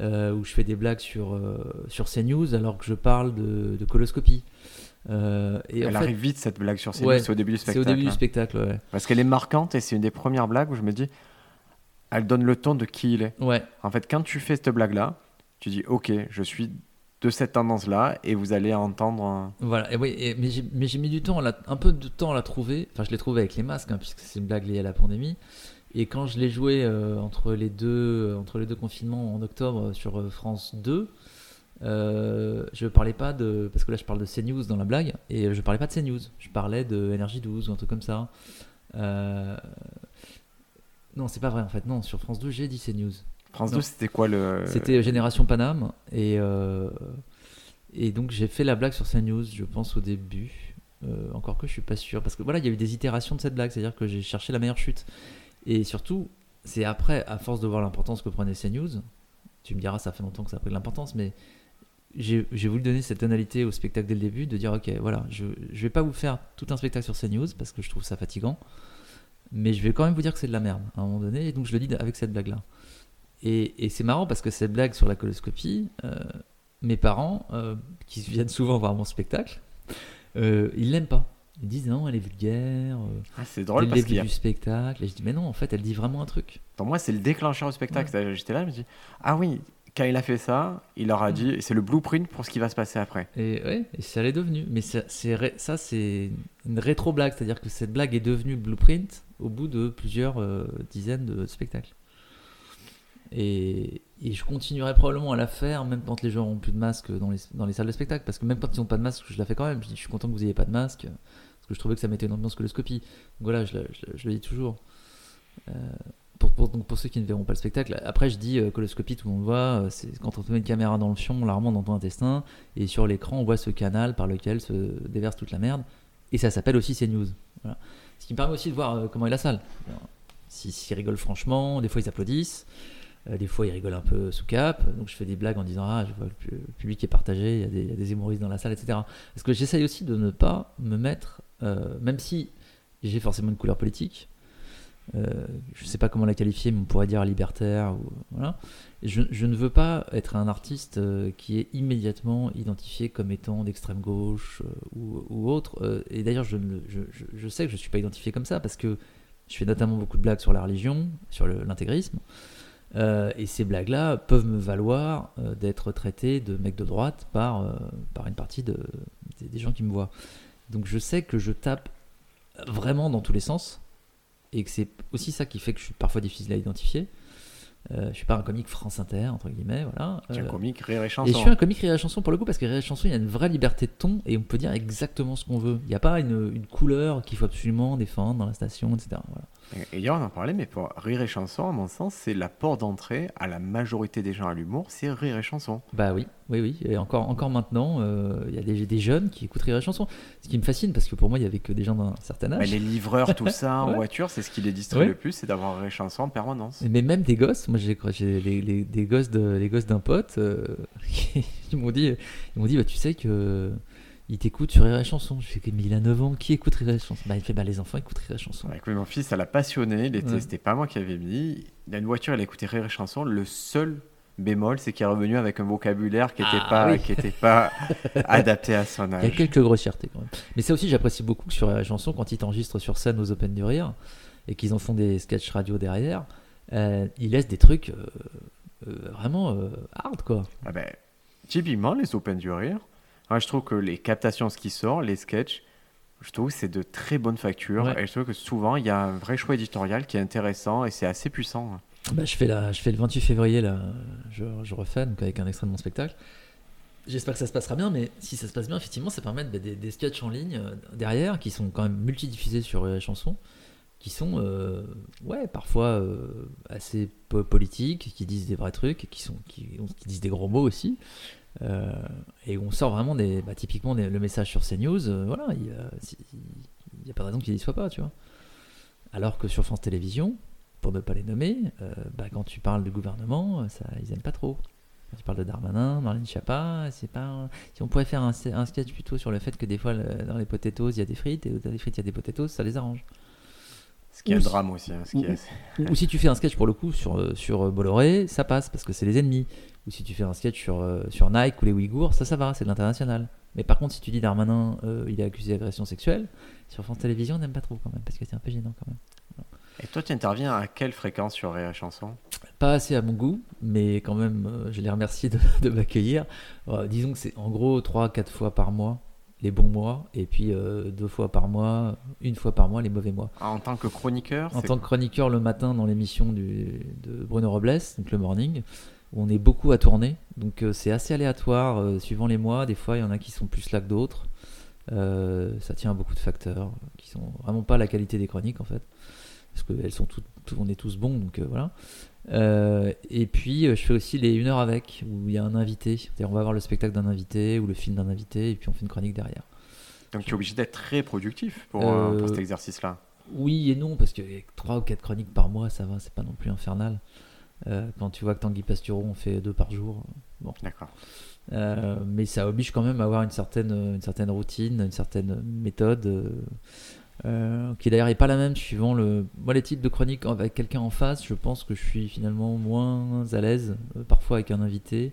Euh, ou je fais des blagues sur, euh, sur CNews alors que je parle de, de coloscopie. Euh, et en Elle fait, arrive vite cette blague sur Ouais, c'est au début du c'est spectacle. au début du spectacle, ouais. Parce qu'elle est marquante et c'est une des premières blagues où je me dis, elle donne le ton de qui il est. Ouais, En fait, quand tu fais cette blague-là, tu dis, ok, je suis de cette tendance-là et vous allez entendre. Voilà, et oui, mais j'ai mis du temps, un peu de temps à la trouver. Enfin, je l'ai trouvé avec les masques, hein, puisque c'est une blague liée à la pandémie. Et quand je l'ai joué euh, entre, les deux, euh, entre les deux confinements en octobre sur euh, France 2, euh, je parlais pas de. Parce que là, je parle de CNews dans la blague, et je parlais pas de CNews. Je parlais de Énergie 12 ou un truc comme ça. Non, c'est pas vrai en fait. Non, sur France 2, j'ai dit CNews. France Non. 2, c'était quoi le. C'était Génération Paname. Et, euh, et donc j'ai fait la blague sur CNews, je pense, au début. Euh, encore que je suis pas sûr. Parce que voilà, il y a eu des itérations de cette blague. C'est-à-dire que j'ai cherché la meilleure chute. Et surtout, c'est après, à force de voir l'importance que prenait CNews, tu me diras, ça fait longtemps que ça a pris de l'importance, mais j'ai voulu donner cette tonalité au spectacle dès le début, de dire, ok, voilà, je, je vais pas vous faire tout un spectacle sur CNews, parce que je trouve ça fatigant. Mais je vais quand même vous dire que c'est de la merde à un moment donné, et donc je le dis avec cette blague-là. Et, et c'est marrant parce que cette blague sur la coloscopie, euh, mes parents, euh, qui viennent souvent voir mon spectacle, euh, ils l'aiment pas. Ils disent non, elle est vulgaire. euh, Ah, c'est drôle le parce qu'il y a. du spectacle. Et je dis mais non, en fait, elle dit vraiment un truc. Pour moi, c'est le déclencheur du spectacle. J'étais là, je me dis, ah oui, quand il a fait ça, il leur a dit, c'est le blueprint pour ce qui va se passer après. Et ouais, et ça l'est devenu. Mais ça, c'est ré- ça, c'est une rétro blague, c'est-à-dire que cette blague est devenue blueprint au bout de plusieurs dizaines de spectacles. Et, je continuerai probablement à la faire, même quand les gens ont plus de masque dans les, dans les salles de spectacle, parce que même quand ils n'ont pas de masque, je la fais quand même. Je suis content que vous ayez pas de masque, parce que je trouvais que ça mettait une ambiance coloscopie. Donc voilà, je, le dis toujours. Euh, pour, pour, donc pour ceux qui ne verront pas le spectacle, après je dis euh, coloscopie, tout le monde voit, euh, c'est quand on met une caméra dans le fion, on la remonte dans ton intestin, et sur l'écran on voit ce canal par lequel se déverse toute la merde, et ça s'appelle aussi CNews. Ce qui me permet aussi de voir euh, comment est la salle. S'ils s'ils rigolent franchement, des fois ils applaudissent, des fois ils rigolent un peu sous cap, donc je fais des blagues en disant Ah, je vois le pu- le public est partagé, il y a des, il humoristes dans la salle, etc. Parce que j'essaye aussi de ne pas me mettre, euh, même si j'ai forcément une couleur politique, euh, je ne sais pas comment la qualifier, mais on pourrait dire libertaire. Voilà. je, ne veux pas être un artiste euh, qui est immédiatement identifié comme étant d'extrême gauche euh, ou, autre. euh, et d'ailleurs, je, je, sais que je ne suis pas identifié comme ça parce que je fais notamment beaucoup de blagues sur la religion, sur l'intégrisme. Euh, et ces blagues-là peuvent me valoir euh, d'être traité de mec de droite par, euh, par une partie de, des, des gens qui me voient. Donc je sais que je tape vraiment dans tous les sens et que c'est aussi ça qui fait que je suis parfois difficile à identifier. Je suis pas un comique France Inter entre guillemets, voilà. Tu es un comique, rire et et je chanson. suis un comique rire et chanson pour le coup parce que rire et chanson il y a une vraie liberté de ton et on peut dire exactement ce qu'on veut. Il n'y a pas une, une couleur qu'il faut absolument défendre dans la station, etc. Voilà. Et hier, on en parlait, mais pour rire et chanson, à mon sens, c'est la porte d'entrée à la majorité des gens à l'humour, c'est rire et chanson. Bah oui, oui, oui. Et encore, encore maintenant, euh, il y a des, des jeunes qui écoutent rire et chanson. Ce qui me fascine parce que pour moi il y avait que des gens d'un certain Bah, âge. les livreurs, tout ça, en voiture, c'est ce qui les distrait Ouais. le plus, c'est d'avoir rire et chanson en permanence. Mais même des gosses, moi j'ai j'ai les, les- des gosses de les gosses d'un pote, euh, ils m'ont dit, ils m'ont dit bah tu sais que il t'écoute sur Rire et Chanson. Je fais mais il a 9 ans, qui écoute Rire et Chanson? Bah il fait bah les enfants écoutent Rire et Chanson. Avec mon fils, ça l'a passionné. Ouais. C'était pas moi qui avais mis. Il a une voiture, il a écouté Rire et Chanson. Le seul bémol, c'est qu'il est revenu avec un vocabulaire qui n'était Ah, pas, oui. qui était pas adapté à son Il y a âge. quelques grossièretés quand même. Mais ça aussi j'apprécie beaucoup que sur Rire et Chanson quand ils t'enregistrent sur scène aux Open du Rire et qu'ils en font des sketchs radio derrière, euh, ils laissent des trucs euh, euh, vraiment hard quoi. Ah ben, typiquement, les Open du Rire, moi, je trouve que les captations, ce qui sort, les sketchs, je trouve que c'est de très bonne facture. Ouais. Et je trouve que souvent, il y a un vrai choix éditorial qui est intéressant et c'est assez puissant. Bah, je, fais la, je fais le 28 février, là, je, je refais donc avec un extrait de mon spectacle. J'espère que ça se passera bien, mais si ça se passe bien, effectivement, ça permet de- des, des sketchs en ligne euh, derrière qui sont quand même multidiffusés sur les chansons, qui sont, euh, ouais, parfois euh, assez po- politiques, qui disent des vrais trucs, qui, sont, qui, qui disent des gros mots aussi. Euh, et on sort vraiment des. Bah, typiquement, des- le message sur CNews, euh, voilà, il n'y a, pas de raison qu'il n'y soit pas, tu vois. Alors que sur France Télévisions, pour ne pas les nommer, euh, bah, quand tu parles du gouvernement, ça, ils aiment pas trop. Quand tu parles de Darmanin, Marlène Schiappa, c'est pas. Si on pourrait faire un, un sketch plutôt sur le fait que des fois le- dans les potatoes il y a des frites et dans les frites il y a des potatoes, ça les arrange. Ce qui est si- drame aussi. hein, ce qui ou- est- Ou, ou si tu fais un sketch pour le coup sur, sur Bolloré, ça passe parce que c'est les ennemis. Ou si tu fais un sketch sur, euh, sur Nike ou les Ouïghours, ça, ça va, c'est de l'international. Mais par contre, si tu dis Darmanin, euh, il est accusé d'agression sexuelle, sur France Télévisions, on n'aime pas trop quand même, parce que c'est un peu gênant quand même. Et toi, tu interviens à quelle fréquence sur Réa Chanson? Pas assez à mon goût, mais quand même, euh, je les remercie de, de m'accueillir. Disons que c'est en gros 3-4 fois par mois, les bons mois, et puis euh, deux fois par mois, une fois par mois, les mauvais mois. En tant que chroniqueur En tant que chroniqueur le matin dans l'émission de Bruno Robles, donc le morning, où on est beaucoup à tourner. Donc euh, c'est assez aléatoire euh, suivant les mois. Des fois, il y en a qui sont plus là que d'autres. Euh, ça tient à beaucoup de facteurs qui sont vraiment pas la qualité des chroniques en fait. Parce qu'elles sont toutes, tout- on est tous bons, donc voilà. Et puis je fais aussi les une heure avec, où il y a un invité. C'est-à-dire on va voir le spectacle d'un invité ou le film d'un invité, et puis on fait une chronique derrière. Donc tu es obligé d'être très productif pour, pour cet exercice-là. Oui et non, parce que 3 ou 4 chroniques par mois, ça va, c'est pas non plus infernal. Euh, quand tu vois que Tanguy Pastureau, on fait deux par jour. Bon. D'accord. Euh, mais ça oblige quand même à avoir une certaine, une certaine routine, une certaine méthode. euh, qui d'ailleurs n'est pas la même suivant le. Moi, les types de chroniques avec quelqu'un en face, je pense que je suis finalement moins à l'aise, parfois avec un invité,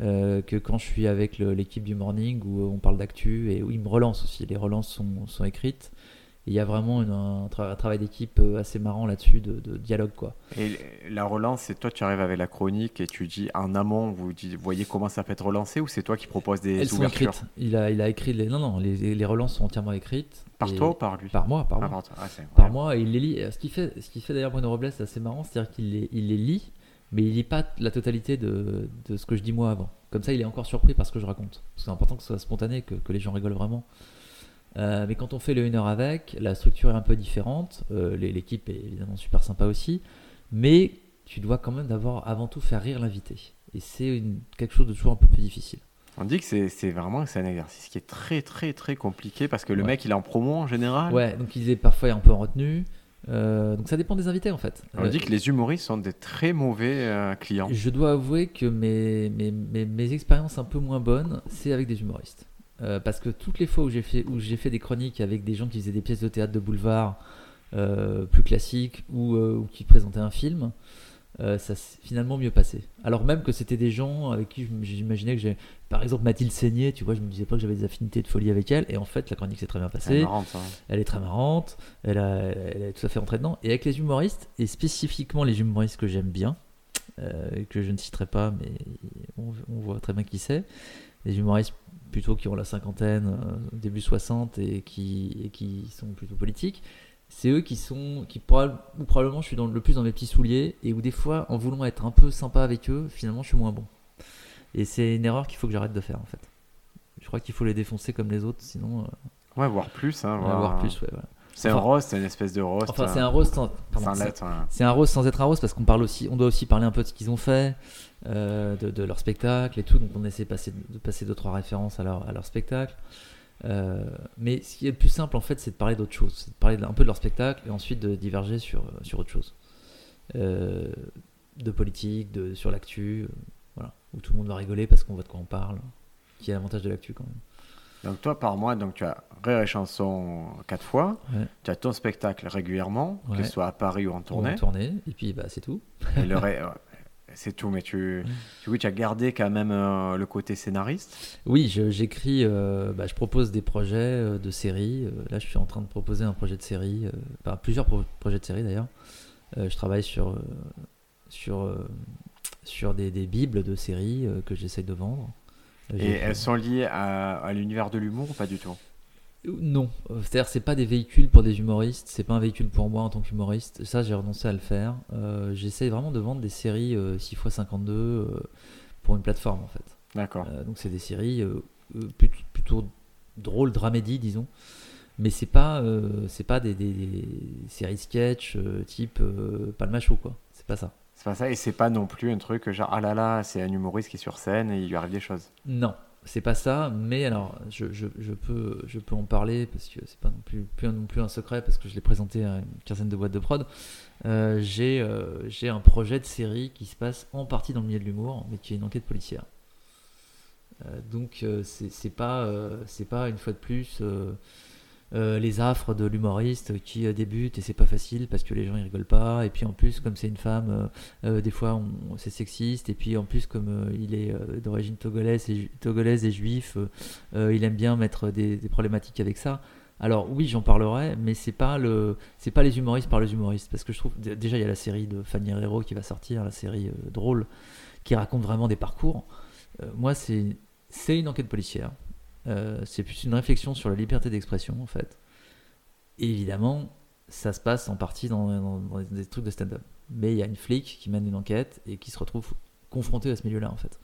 euh, que quand je suis avec l'équipe du morning où on parle d'actu et où ils me relancent aussi. Les relances sont, sont écrites. Il y a vraiment une- un, tra- un travail d'équipe euh, assez marrant là-dessus, de, de dialogue quoi. Et la relance, c'est toi, tu arrives avec la chronique et tu dis en amont, vous voyez comment ça peut être relancé ou c'est toi qui proposes des Elles sont ouvertures écrites. Il a, il a écrit les. Non, non, les, les relances sont entièrement écrites. Par Et- toi ou par lui? Par moi, par Ah, moi. par. Ah, par mois et il les lit. Ce qui fait, ce qui fait d'ailleurs Bruno Robles, c'est assez marrant, c'est-à-dire qu'il les, il les lit, mais il lit pas la totalité de, de ce que je dis moi avant. Comme ça, il est encore surpris par ce que je raconte. C'est important que ce soit spontané, que, que les gens rigolent vraiment. Euh, mais quand on fait le 1 heure avec, la structure est un peu différente. Euh, L'équipe est évidemment super sympa aussi, mais tu dois quand même d'abord, avant tout, faire rire l'invité. Et c'est quelque chose de toujours un peu plus difficile. On dit que c'est c'est vraiment c'est un exercice qui est très très très compliqué parce que le Ouais. mec il est en promo en général. Ouais, donc il est parfois un peu en retenue. Euh, donc ça dépend des invités en fait. On Euh, dit que les humoristes sont des très mauvais euh, clients. Je dois avouer que mes, mes, mes, mes expériences un peu moins bonnes, c'est avec des humoristes. Euh, parce que toutes les fois où j'ai fait, où fait des chroniques avec des gens qui faisaient des pièces de théâtre de boulevard euh, plus classiques ou, euh, ou qui présentaient un film, ça s'est finalement mieux passé. Alors même que c'était des gens avec qui j'imaginais que j'ai... Par exemple Mathilde Seigné, tu vois, je me disais pas que j'avais des affinités de folie avec elle, et en fait la chronique s'est très bien passée. marrant ça. Elle est très marrante, elle, a, elle est tout à fait entrée dedans. Et avec les humoristes, et spécifiquement les humoristes que j'aime bien, que je ne citerai pas, mais on, on voit très bien qui c'est, les humoristes plutôt qui ont la cinquantaine, euh, début 60 et qui, et qui sont plutôt politiques, c'est eux qui sont, qui où probablement je suis dans, le plus dans mes petits souliers et où des fois, en voulant être un peu sympa avec eux, finalement je suis moins bon. Et c'est une erreur qu'il faut que j'arrête de faire en fait. Je crois qu'il faut les défoncer comme les autres, sinon euh, Ouais, voire plus. Hein, va voire- plus. ouais, voilà. C'est un Enfin- roast, c'est une espèce de roast. Enfin, c'est un roast sans, c'est- un roast sans être un roast parce qu'on parle aussi, on doit aussi parler un peu de ce qu'ils ont fait, euh, de, de leur spectacle et tout. Donc on essaie de passer, de passer deux trois références à leur, à leur spectacle. Euh, mais ce qui est le plus simple en fait, c'est de parler d'autre chose, c'est de parler un peu de leur spectacle et ensuite de diverger sur, sur autre chose, Euh, de politique, de sur l'actu, voilà, où tout le monde va rigoler parce qu'on voit de quoi on parle, qui est l'avantage de l'actu quand même. Donc toi, par mois, donc tu as Rire et Chanson quatre fois. Ouais. Tu as ton spectacle régulièrement, que Ouais. ce soit à Paris ou en tournée. va tourner et puis bah c'est tout. Et le ré- c'est tout, mais tu, du coup, tu as gardé quand même euh, le côté scénariste. Oui, je- j'écris, euh, bah, je propose des projets euh, de séries. Là, je suis en train de proposer un projet de série, enfin, plusieurs pro- projets de série d'ailleurs. Je travaille sur, sur, sur des, des bibles de séries que j'essaye de vendre. Et elles sont liées à, à l'univers de l'humour ou pas du tout? Non, Euh, c'est-à-dire c'est pas des véhicules pour des humoristes, c'est pas un véhicule pour moi en tant qu'humoriste. Ça, j'ai renoncé à le faire. Euh, J'essaye vraiment de vendre des séries euh, 6x52 euh, pour une plateforme en fait. D'accord. Donc c'est des séries plutôt, plutôt drôles, dramédies, disons. Mais c'est pas, c'est pas des, des- des séries sketch type Palma Show, quoi. C'est pas ça. C'est pas ça, et c'est pas non plus un truc genre ah là là, c'est un humoriste qui est sur scène et il lui arrive des choses. Non. c'est pas ça, mais alors je, je, peux, je peux en parler parce que c'est pas non plus, non plus un secret parce que je l'ai présenté à une quinzaine de boîtes de prod. Euh, j'ai euh, j'ai un projet de série qui se passe en partie dans le milieu de l'humour, mais qui est une enquête policière. Euh, donc c'est c'est pas, c'est pas une fois de plus euh, les affres de l'humoriste qui euh, débute et c'est pas facile parce que les gens ils rigolent pas. Et puis en plus comme c'est une femme euh, des fois c'est sexiste. Et puis en plus comme il est d'origine togolaise et, togolaise et juif il aime bien mettre des, problématiques avec ça. Alors oui j'en parlerai mais c'est pas le c'est pas les humoristes par les humoristes. Parce que je trouve déjà il y a la série de Fanny Herrero qui va sortir la série drôle qui raconte vraiment des parcours. Moi c'est c'est une enquête policière euh, c'est plus une réflexion sur la liberté d'expression en fait. Et évidemment, ça se passe en partie dans, des trucs de stand-up. Mais il y a une flic qui mène une enquête et qui se retrouve confrontée à ce milieu-là en fait.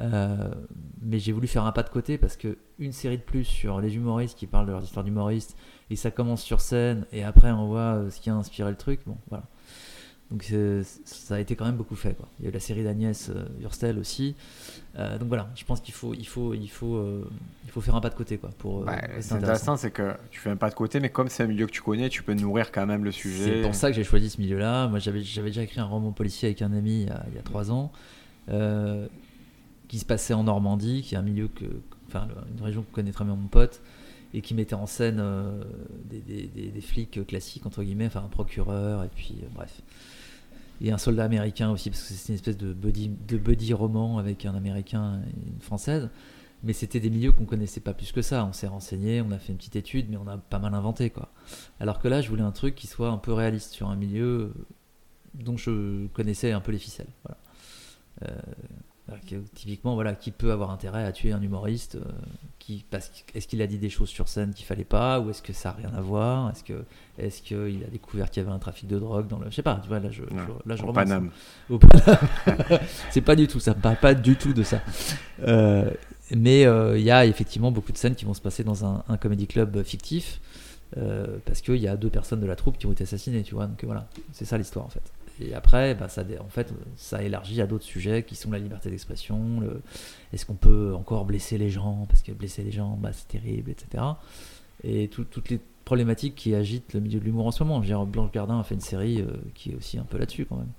Euh, mais j'ai voulu faire un pas de côté parce que une série de plus sur les humoristes qui parlent de leur histoire d'humoriste et ça commence sur scène et après on voit euh, ce qui a inspiré le truc. Bon, voilà. Donc ça a été quand même beaucoup fait. Quoi. Il y a eu la série d'Agnès euh, Hurstel aussi. Euh, donc voilà, je pense qu'il faut, il faut, il faut, euh, il faut faire un pas de côté quoi pour. euh, Ouais, c'est intéressant, c'est que tu fais un pas de côté, mais comme c'est un milieu que tu connais, tu peux nourrir quand même le sujet. C'est pour ça que j'ai choisi ce milieu-là. Moi, j'avais, j'avais déjà écrit un roman policier avec un ami il y a, il y a trois ans, qui se passait en Normandie, qui est un milieu que, enfin, une région que connaît très bien mon pote, et qui mettait en scène des, des- des- des flics classiques entre guillemets, enfin un procureur, et puis bref. Et un soldat américain aussi, parce que c'est une espèce de buddy, de buddy roman avec un américain et une française. Mais c'était des milieux qu'on connaissait pas plus que ça. On s'est renseigné, on a fait une petite étude, mais on a pas mal inventé quoi. Alors que là, je voulais un truc qui soit un peu réaliste sur un milieu dont je connaissais un peu les ficelles. Voilà. Euh, typiquement, voilà, qui peut avoir intérêt à tuer un humoriste euh, qui, parce que- Est-ce qu'il a dit des choses sur scène qu'il fallait pas Ou est-ce que ça n'a rien à voir Est-ce que est-ce qu'il a découvert qu'il y avait un trafic de drogue dans le. Je sais pas, tu vois, là je, là, je Au Paname. au Paname. c'est pas du tout ça, me parle pas du tout de ça. Euh, mais euh, il y a effectivement beaucoup de scènes qui vont se passer dans un, un comedy club fictif parce qu'il y a deux personnes de la troupe qui ont été assassinées, tu vois. Donc voilà, c'est ça l'histoire en fait. Et après, bah, ça, en fait, ça élargit à d'autres sujets qui sont la liberté d'expression. le- Est-ce qu'on peut encore blesser les gens parce que blesser les gens, bah, c'est terrible, etc. Et tout- toutes les problématiques qui agitent le milieu de l'humour en ce moment. Je veux dire, Blanche Gardin a fait une série euh, qui est aussi un peu là-dessus quand même,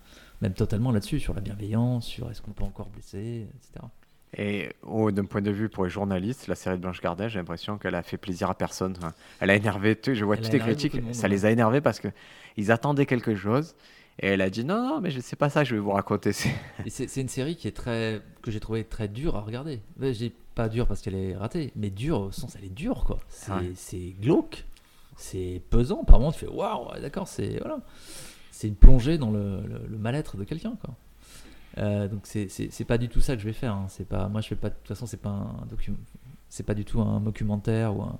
même totalement là-dessus, sur la bienveillance, sur est-ce qu'on peut encore blesser, etc. Et oh, d'un point de vue pour les journalistes, la série de Blanche Gardin, j'ai l'impression qu'elle a fait plaisir à personne. Enfin, Elle a énervé, sais, je vois toutes les critiques, monde, ça ouais. les a énervés parce que ils attendaient quelque chose. Et elle a dit non, non, mais je sais pas ça, que je vais vous raconter. C'est- c'est c'est une série qui est très que j'ai trouvé très dure à regarder. Je dis pas dure parce qu'elle est ratée, mais dure au sens elle est dure quoi. C'est Ouais. c'est glauque, c'est pesant. Par moment tu fais waouh, ouais, d'accord, c'est voilà, c'est une plongée dans le, le- le mal-être de quelqu'un quoi. Euh, donc c'est c'est c'est pas du tout ça que je vais faire. hein. C'est pas moi je fais pas de toute façon c'est pas un document, c'est pas du tout un documentaire ou un,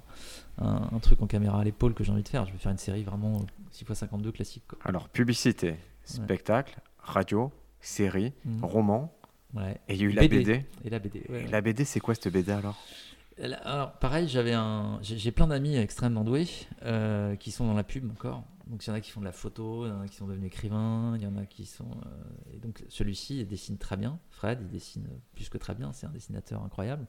un, un truc en caméra à l'épaule que j'ai envie de faire. Je vais faire une série vraiment 6x52 classique quoi. Alors, publicité, spectacle, radio, série, Mhm. roman, Ouais. et il y a eu la BD. BD. Et la BD. ouais, Et ouais. la BD, c'est quoi cette BD alors? Alors, pareil, j'avais un, j'ai plein d'amis extrêmement doués euh, qui sont dans la pub encore. Donc, il y en a qui font de la photo, il y en a qui sont devenus écrivains, il y en a qui sont. euh, et donc, celui-ci il dessine très bien. Fred, il dessine plus que très bien. C'est un dessinateur incroyable.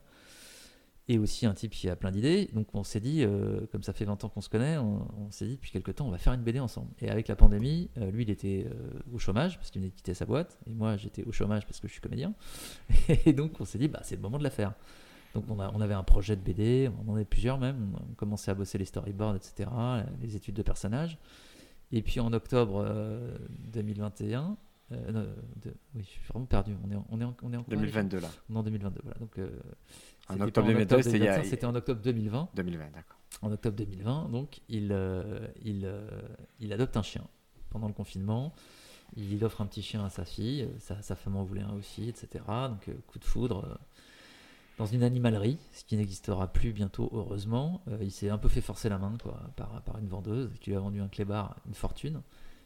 Et aussi un type qui a plein d'idées. Donc, on s'est dit, euh, comme ça fait 20 ans qu'on se connaît, on, on s'est dit depuis quelques temps, on va faire une BD ensemble. Et avec la pandémie, euh, lui, il était euh, au chômage parce qu'il venait de quitter sa boîte. Et moi, j'étais au chômage parce que je suis comédien. Et donc, on s'est dit, bah, c'est le moment de la faire. Donc on, a, on avait un projet de BD, on en avait plusieurs même, on commençait à bosser les storyboards, etc., les études de personnages. Et puis en octobre euh, 2021, euh, non, de- oui, je suis vraiment perdu, on est en, on est en, on est en quoi, déjà? 2022 là. On est en 2022, voilà. Donc, En octobre pas 2022, c'était il y a- 2025, c'était en octobre 2020. 2020, d'accord. En octobre 2020, donc il, euh, il, euh, il adopte un chien pendant le confinement. Il offre un petit chien à sa fille, euh, sa, sa femme en voulait un aussi, etc. Donc euh, coup de foudre dans une animalerie, ce qui n'existera plus bientôt heureusement. Il s'est un peu fait forcer la main quoi, par, par une vendeuse qui lui a vendu un clébard, une fortune.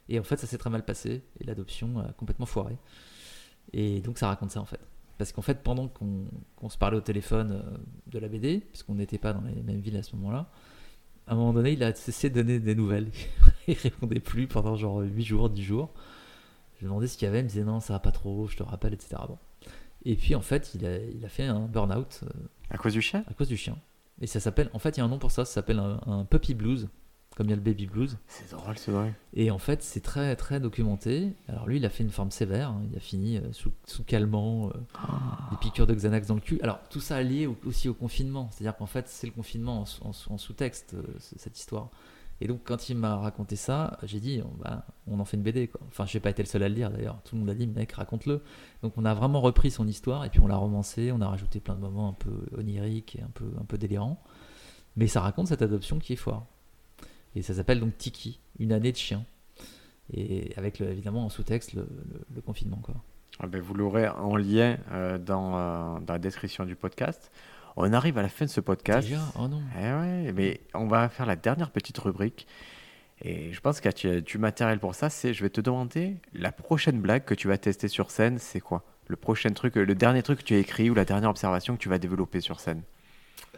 Et en fait ça s'est très mal passé et l'adoption a complètement foiré. Et donc ça raconte ça en fait. Parce qu'en fait pendant qu'on se parlait au téléphone euh, de la BD, puisqu'on n'était pas dans les mêmes villes à ce moment-là, à un moment donné, il a cessé de donner des nouvelles. il répondait plus pendant genre 8 jours, 10 jours. Je lui demandais ce qu'il y avait, il me disait non, ça va pas trop, je te rappelle, etc. Bon. Et puis en fait, il a, il a fait un burn-out euh, À cause du chien? à cause du chien. Et ça s'appelle, en fait, il y a un nom pour ça, ça s'appelle un, un puppy blues, comme il y a le baby blues. C'est drôle, c'est vrai. Et en fait, c'est très très documenté. Alors lui, il a fait une forme sévère. hein. Il a fini euh, sous, sous calmant, euh, des piqûres de Xanax dans le cul. Alors tout ça lié au- aussi au confinement. C'est-à-dire qu'en fait, c'est le confinement en, sous- en sous- en sous-texte, euh, cette histoire. Et donc quand il m'a raconté ça, j'ai dit, on, bah, on en fait une BD. Quoi. Enfin, j'ai pas été le seul à le dire d'ailleurs. Tout le monde a dit, mec, raconte-le. Donc on a vraiment repris son histoire et puis on l'a romancé. On a rajouté plein de moments un peu oniriques et un peu, un peu délirants. Mais ça raconte cette adoption qui est foire. Et ça s'appelle donc Tiki, une année de chien. Et avec le- évidemment en sous-texte le, le- le confinement. Quoi. Ah ben, vous l'aurez en lien euh, dans, euh, dans la description du podcast. On arrive à la fin de ce podcast. Déjà Oh non Eh ouais, mais on va faire la dernière petite rubrique. Et je pense que tu as du matériel pour ça. C'est, je vais te demander la prochaine blague que tu vas tester sur scène, c'est quoi? Le prochain truc, le dernier truc que tu as écrit ou la dernière observation que tu vas développer sur scène?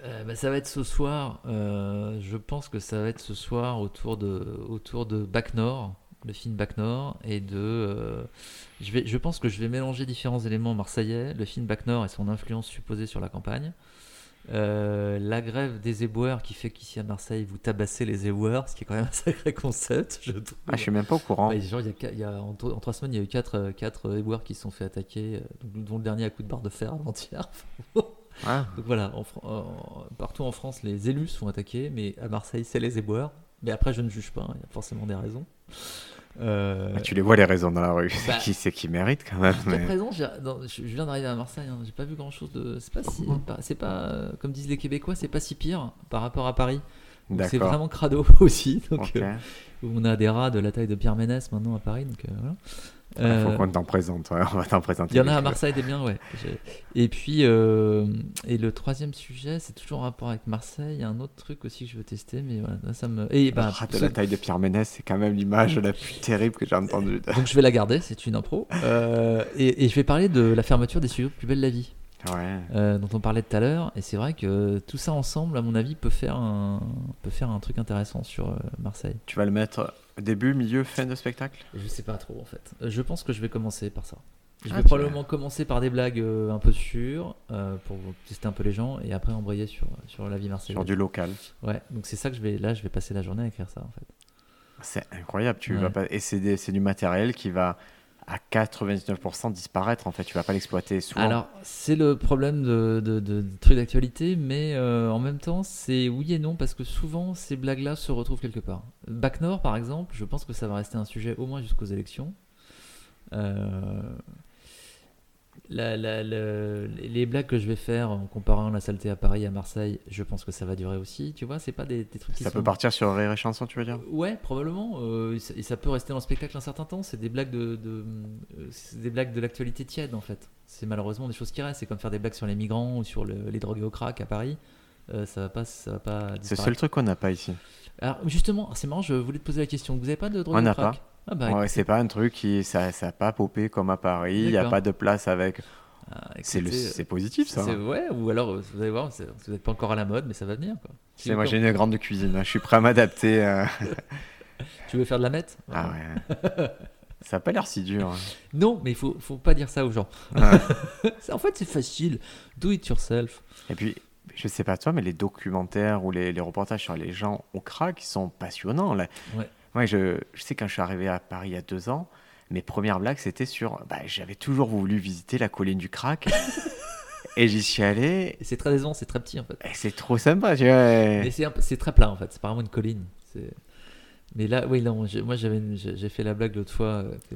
Euh, bah, Ça va être ce soir. euh, je pense que ça va être ce soir autour de, autour de Bac Nord, le film Bac Nord. Et de. euh, je, vais, je pense que je vais mélanger différents éléments marseillais. Le film Bac Nord et son influence supposée sur la campagne. La grève des éboueurs qui fait qu'ici à Marseille vous tabassez les éboueurs, ce qui est quand même un sacré concept, je trouve. Ah, je suis même pas au courant. Ouais, genre, il y a, qua- il y a- en, trois semaines, il y a eu quatre, quatre éboueurs qui se sont fait attaquer, dont le dernier à coup de barre de fer avant-hier. Ah, Donc voilà, en partout en France, les élus se font attaquer, mais à Marseille, c'est les éboueurs. Mais après, je ne juge pas, hein, il y a forcément des raisons. Euh, Ah, tu les vois les raisons dans la rue. Bah. C'est qui c'est qui mérite quand même. Mais- présent, je viens d'arriver à Marseille, hein, j'ai pas vu grand chose de. C'est pas si. C'est pas, euh, comme disent les Québécois, c'est pas si pire par rapport à Paris. C'est vraiment crado aussi. Donc, euh, on a des rats de la taille de Pierre Ménès maintenant à Paris. Donc, euh, voilà. Il faut Euh, qu'on t'en présente. ouais, On va t'en présenter. Il y en a à Marseille des biens, ouais. Et puis, euh, et le troisième sujet, c'est toujours en rapport avec Marseille. Il y a un autre truc aussi que je veux tester, mais voilà, là, ça me. Et bah, rat de la taille de Pierre Ménès, c'est quand même l'image la plus terrible que j'ai entendue. donc je vais la garder, c'est une impro. Euh, et, et je vais parler de la fermeture des studios Plus belle la vie, Ouais. euh, dont on parlait tout à l'heure. Et c'est vrai que tout ça ensemble, à mon avis, peut faire un, peut faire un truc intéressant sur euh, Marseille. Tu vas le mettre début, milieu, fin de spectacle? Je sais pas trop en fait. Euh, Je pense que je vais commencer par ça. Je Ah, vais probablement commencer par des blagues euh, un peu sûres euh, pour tester un peu les gens et après embrayer sur, sur la vie marseillaise. Sur du local. Ouais, donc c'est ça que je vais là, je vais passer la journée à écrire ça en fait. C'est incroyable. Tu Ouais. vas pas... Et c'est des- c'est du matériel qui va à 99% disparaître en fait. Tu vas pas l'exploiter souvent. Alors c'est le problème de, trucs d'actualité, mais euh, en même temps c'est oui et non parce que souvent ces blagues-là se retrouvent quelque part. Bac Nord par exemple, je pense que ça va rester un sujet au moins jusqu'aux élections. Euh, la- la- le- les blagues que je vais faire en comparant la saleté à Paris à Marseille, je pense que ça va durer aussi. Tu vois, c'est pas des, des trucs qui ça sont- peut partir sur Rire et Chanson, tu veux dire? Ouais, probablement. euh, et ça- peut rester dans le spectacle un certain temps. C'est des blagues de, de euh, des blagues de l'actualité tiède en fait. C'est malheureusement des choses qui restent. C'est comme faire des blagues sur les migrants ou sur le- les drogués au crack à Paris. Euh, ça va pas, ça va pas. C'est le seul truc qu'on n'a pas ici. Alors justement, c'est marrant. Je voulais te poser la question. Vous avez pas de drogués au n'a crack? Ah bah, Ouais, c'est pas un truc qui. Ça n'a pas popé comme à Paris. Il n'y a pas de place avec. ah, C'est positif ça. Ouais, ou alors euh, vous allez voir, vous n'êtes pas encore à la mode, mais ça va venir quoi. Moi j'ai une grande cuisine. hein. Je suis prêt à m'adapter. euh. Tu veux faire de la meth Ah ouais. ça a pas l'air si dur. hein. Non, mais il faut, faut pas dire ça aux gens. Ouais. C'est- en fait, c'est facile. Do it yourself. Et puis, je sais pas toi, mais les documentaires ou les, les reportages sur les gens au crack, ils sont passionnants. Là. Ouais. Ouais, je, je sais quand je suis arrivé à Paris il y a deux ans, mes premières blagues c'était sur. Bah, j'avais toujours voulu visiter la colline du crack. et j'y suis allé. C'est très décevant, c'est très petit en fait. C'est trop sympa, tu vois. Mais c'est très plat en fait, c'est pas vraiment une colline. Mais là, oui, non, j'ai- moi j'ai fait la blague l'autre fois euh, que,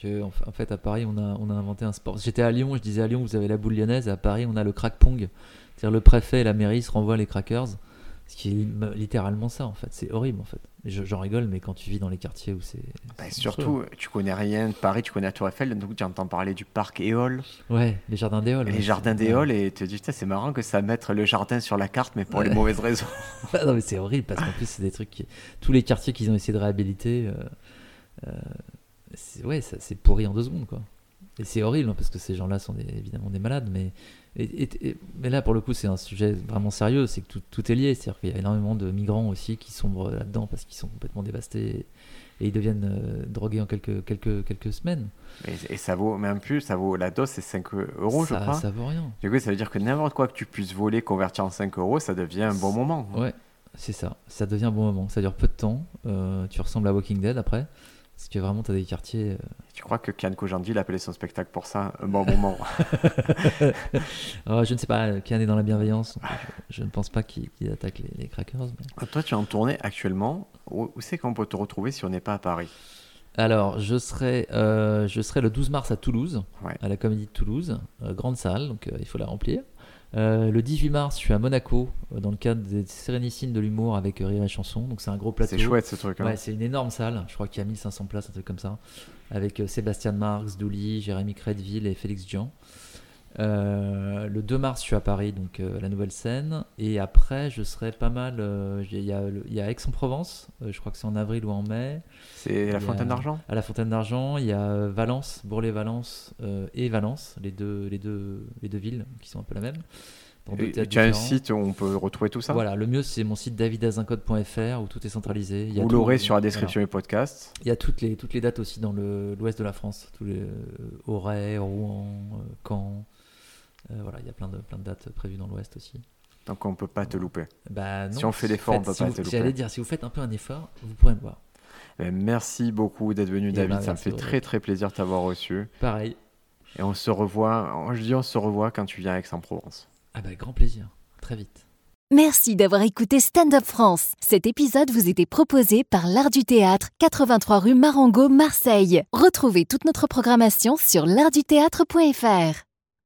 que, en fa- en fait à Paris on a, on a inventé un sport. J'étais à Lyon, je disais à Lyon vous avez la boule lyonnaise, à Paris on a le crack pong. C'est-à-dire le préfet et la mairie se renvoient les crackers. Ce qui est li- littéralement ça en fait, c'est horrible en fait. J'en rigole, mais quand tu vis dans les quartiers où c'est. Bah, surtout, tu connais rien de Paris, tu connais la Tour Eiffel, donc tu entends parler du parc Éole. Ouais, les jardins d'Éole. les ouais. jardins d'Éole, et tu te dis, c'est marrant que ça mette le jardin sur la carte, mais pour les mauvaises raisons. Ah non mais c'est horrible parce qu'en plus c'est des trucs qui... tous les quartiers qu'ils ont essayé de réhabiliter euh, euh, c'est ouais ça- c'est pourri en deux secondes quoi et c'est horrible hein, parce que ces gens-là sont des- évidemment des malades mais Et, et- et- mais là, pour le coup, c'est un sujet vraiment sérieux. C'est que tout, tout est lié. C'est-à-dire qu'il y a énormément de migrants aussi qui sombrent là-dedans parce qu'ils sont complètement dévastés et ils deviennent euh, drogués en quelques, quelques, quelques semaines. Et, et ça vaut, même plus, ça vaut, la dose c'est 5 euros, ça, je crois. ça vaut rien. Du coup, ça veut dire que n'importe quoi que tu puisses voler, convertir en 5 euros, ça devient un bon moment. Ouais, c'est ça. Ça devient un bon moment. Ça dure peu de temps. Euh, tu ressembles à Walking Dead après. Parce que vraiment, tu as des quartiers. euh, Tu crois que Kian Kojandi, il appelait son spectacle pour ça un bon moment oh, je ne sais pas, Kian est dans la bienveillance. donc je, je ne pense pas qu'il attaque les, les crackers. mais- Toi, tu es en tournée actuellement. Où, où c'est qu'on peut te retrouver si on n'est pas à Paris? Alors, je serai, euh, je serai le 12 mars à Toulouse, Ouais. à la Comédie de Toulouse, euh, grande salle, donc euh, il faut la remplir. Euh, le 18 mars, je suis à Monaco, euh, dans le cadre des Sérénissines de l'humour avec euh, Rire et Chanson. Donc c'est un gros plateau. C'est chouette ce truc. hein. Ouais, c'est une énorme salle. Je crois qu'il y a 1500 places, un truc comme ça. Avec Sébastien Marx, Douli, Jérémy Crédville et Félix Jean. Euh, le 2 mars, je suis à Paris, donc euh, la nouvelle scène. Et après, je serai pas mal. euh, Il y, a Aix-en-Provence, je crois que c'est en avril ou en mai. C'est la Fontaine d'Argent? À la Fontaine d'Argent, il y a Valence, Bourg-les-Valence et Valence, les deux, les, deux, les deux villes qui sont un peu la même. Et Tu as un site où on peut retrouver tout ça? Voilà, le mieux c'est mon site davidazincode.fr où tout est centralisé. Il y a Vous l'aurez sur la voilà. description du podcast. Il y a toutes les, toutes les dates aussi dans l'ouest de la France, tous les Auray, Rouen, Caen. Euh, voilà, il y a plein de, plein de dates prévues dans l'ouest aussi. Donc on peut pas te louper. Bah, non, Si on fait l'effort, on faites- peut si pas vous- te louper. J'allais dire, si vous faites un peu un effort, vous pourrez me voir. Eh, Merci beaucoup d'être venu, Eh David. ben, ça me fait très très plaisir de t'avoir reçu. Pareil. Et on se revoit. Je dis on se revoit quand tu viens à Aix-en-Provence. Ah bah, grand plaisir. Très vite. Merci d'avoir écouté Stand Up France. Cet épisode vous était proposé par l'Art du Théâtre, 83 rue Marengo, Marseille. Retrouvez toute notre programmation sur l'artduthéâtre.fr.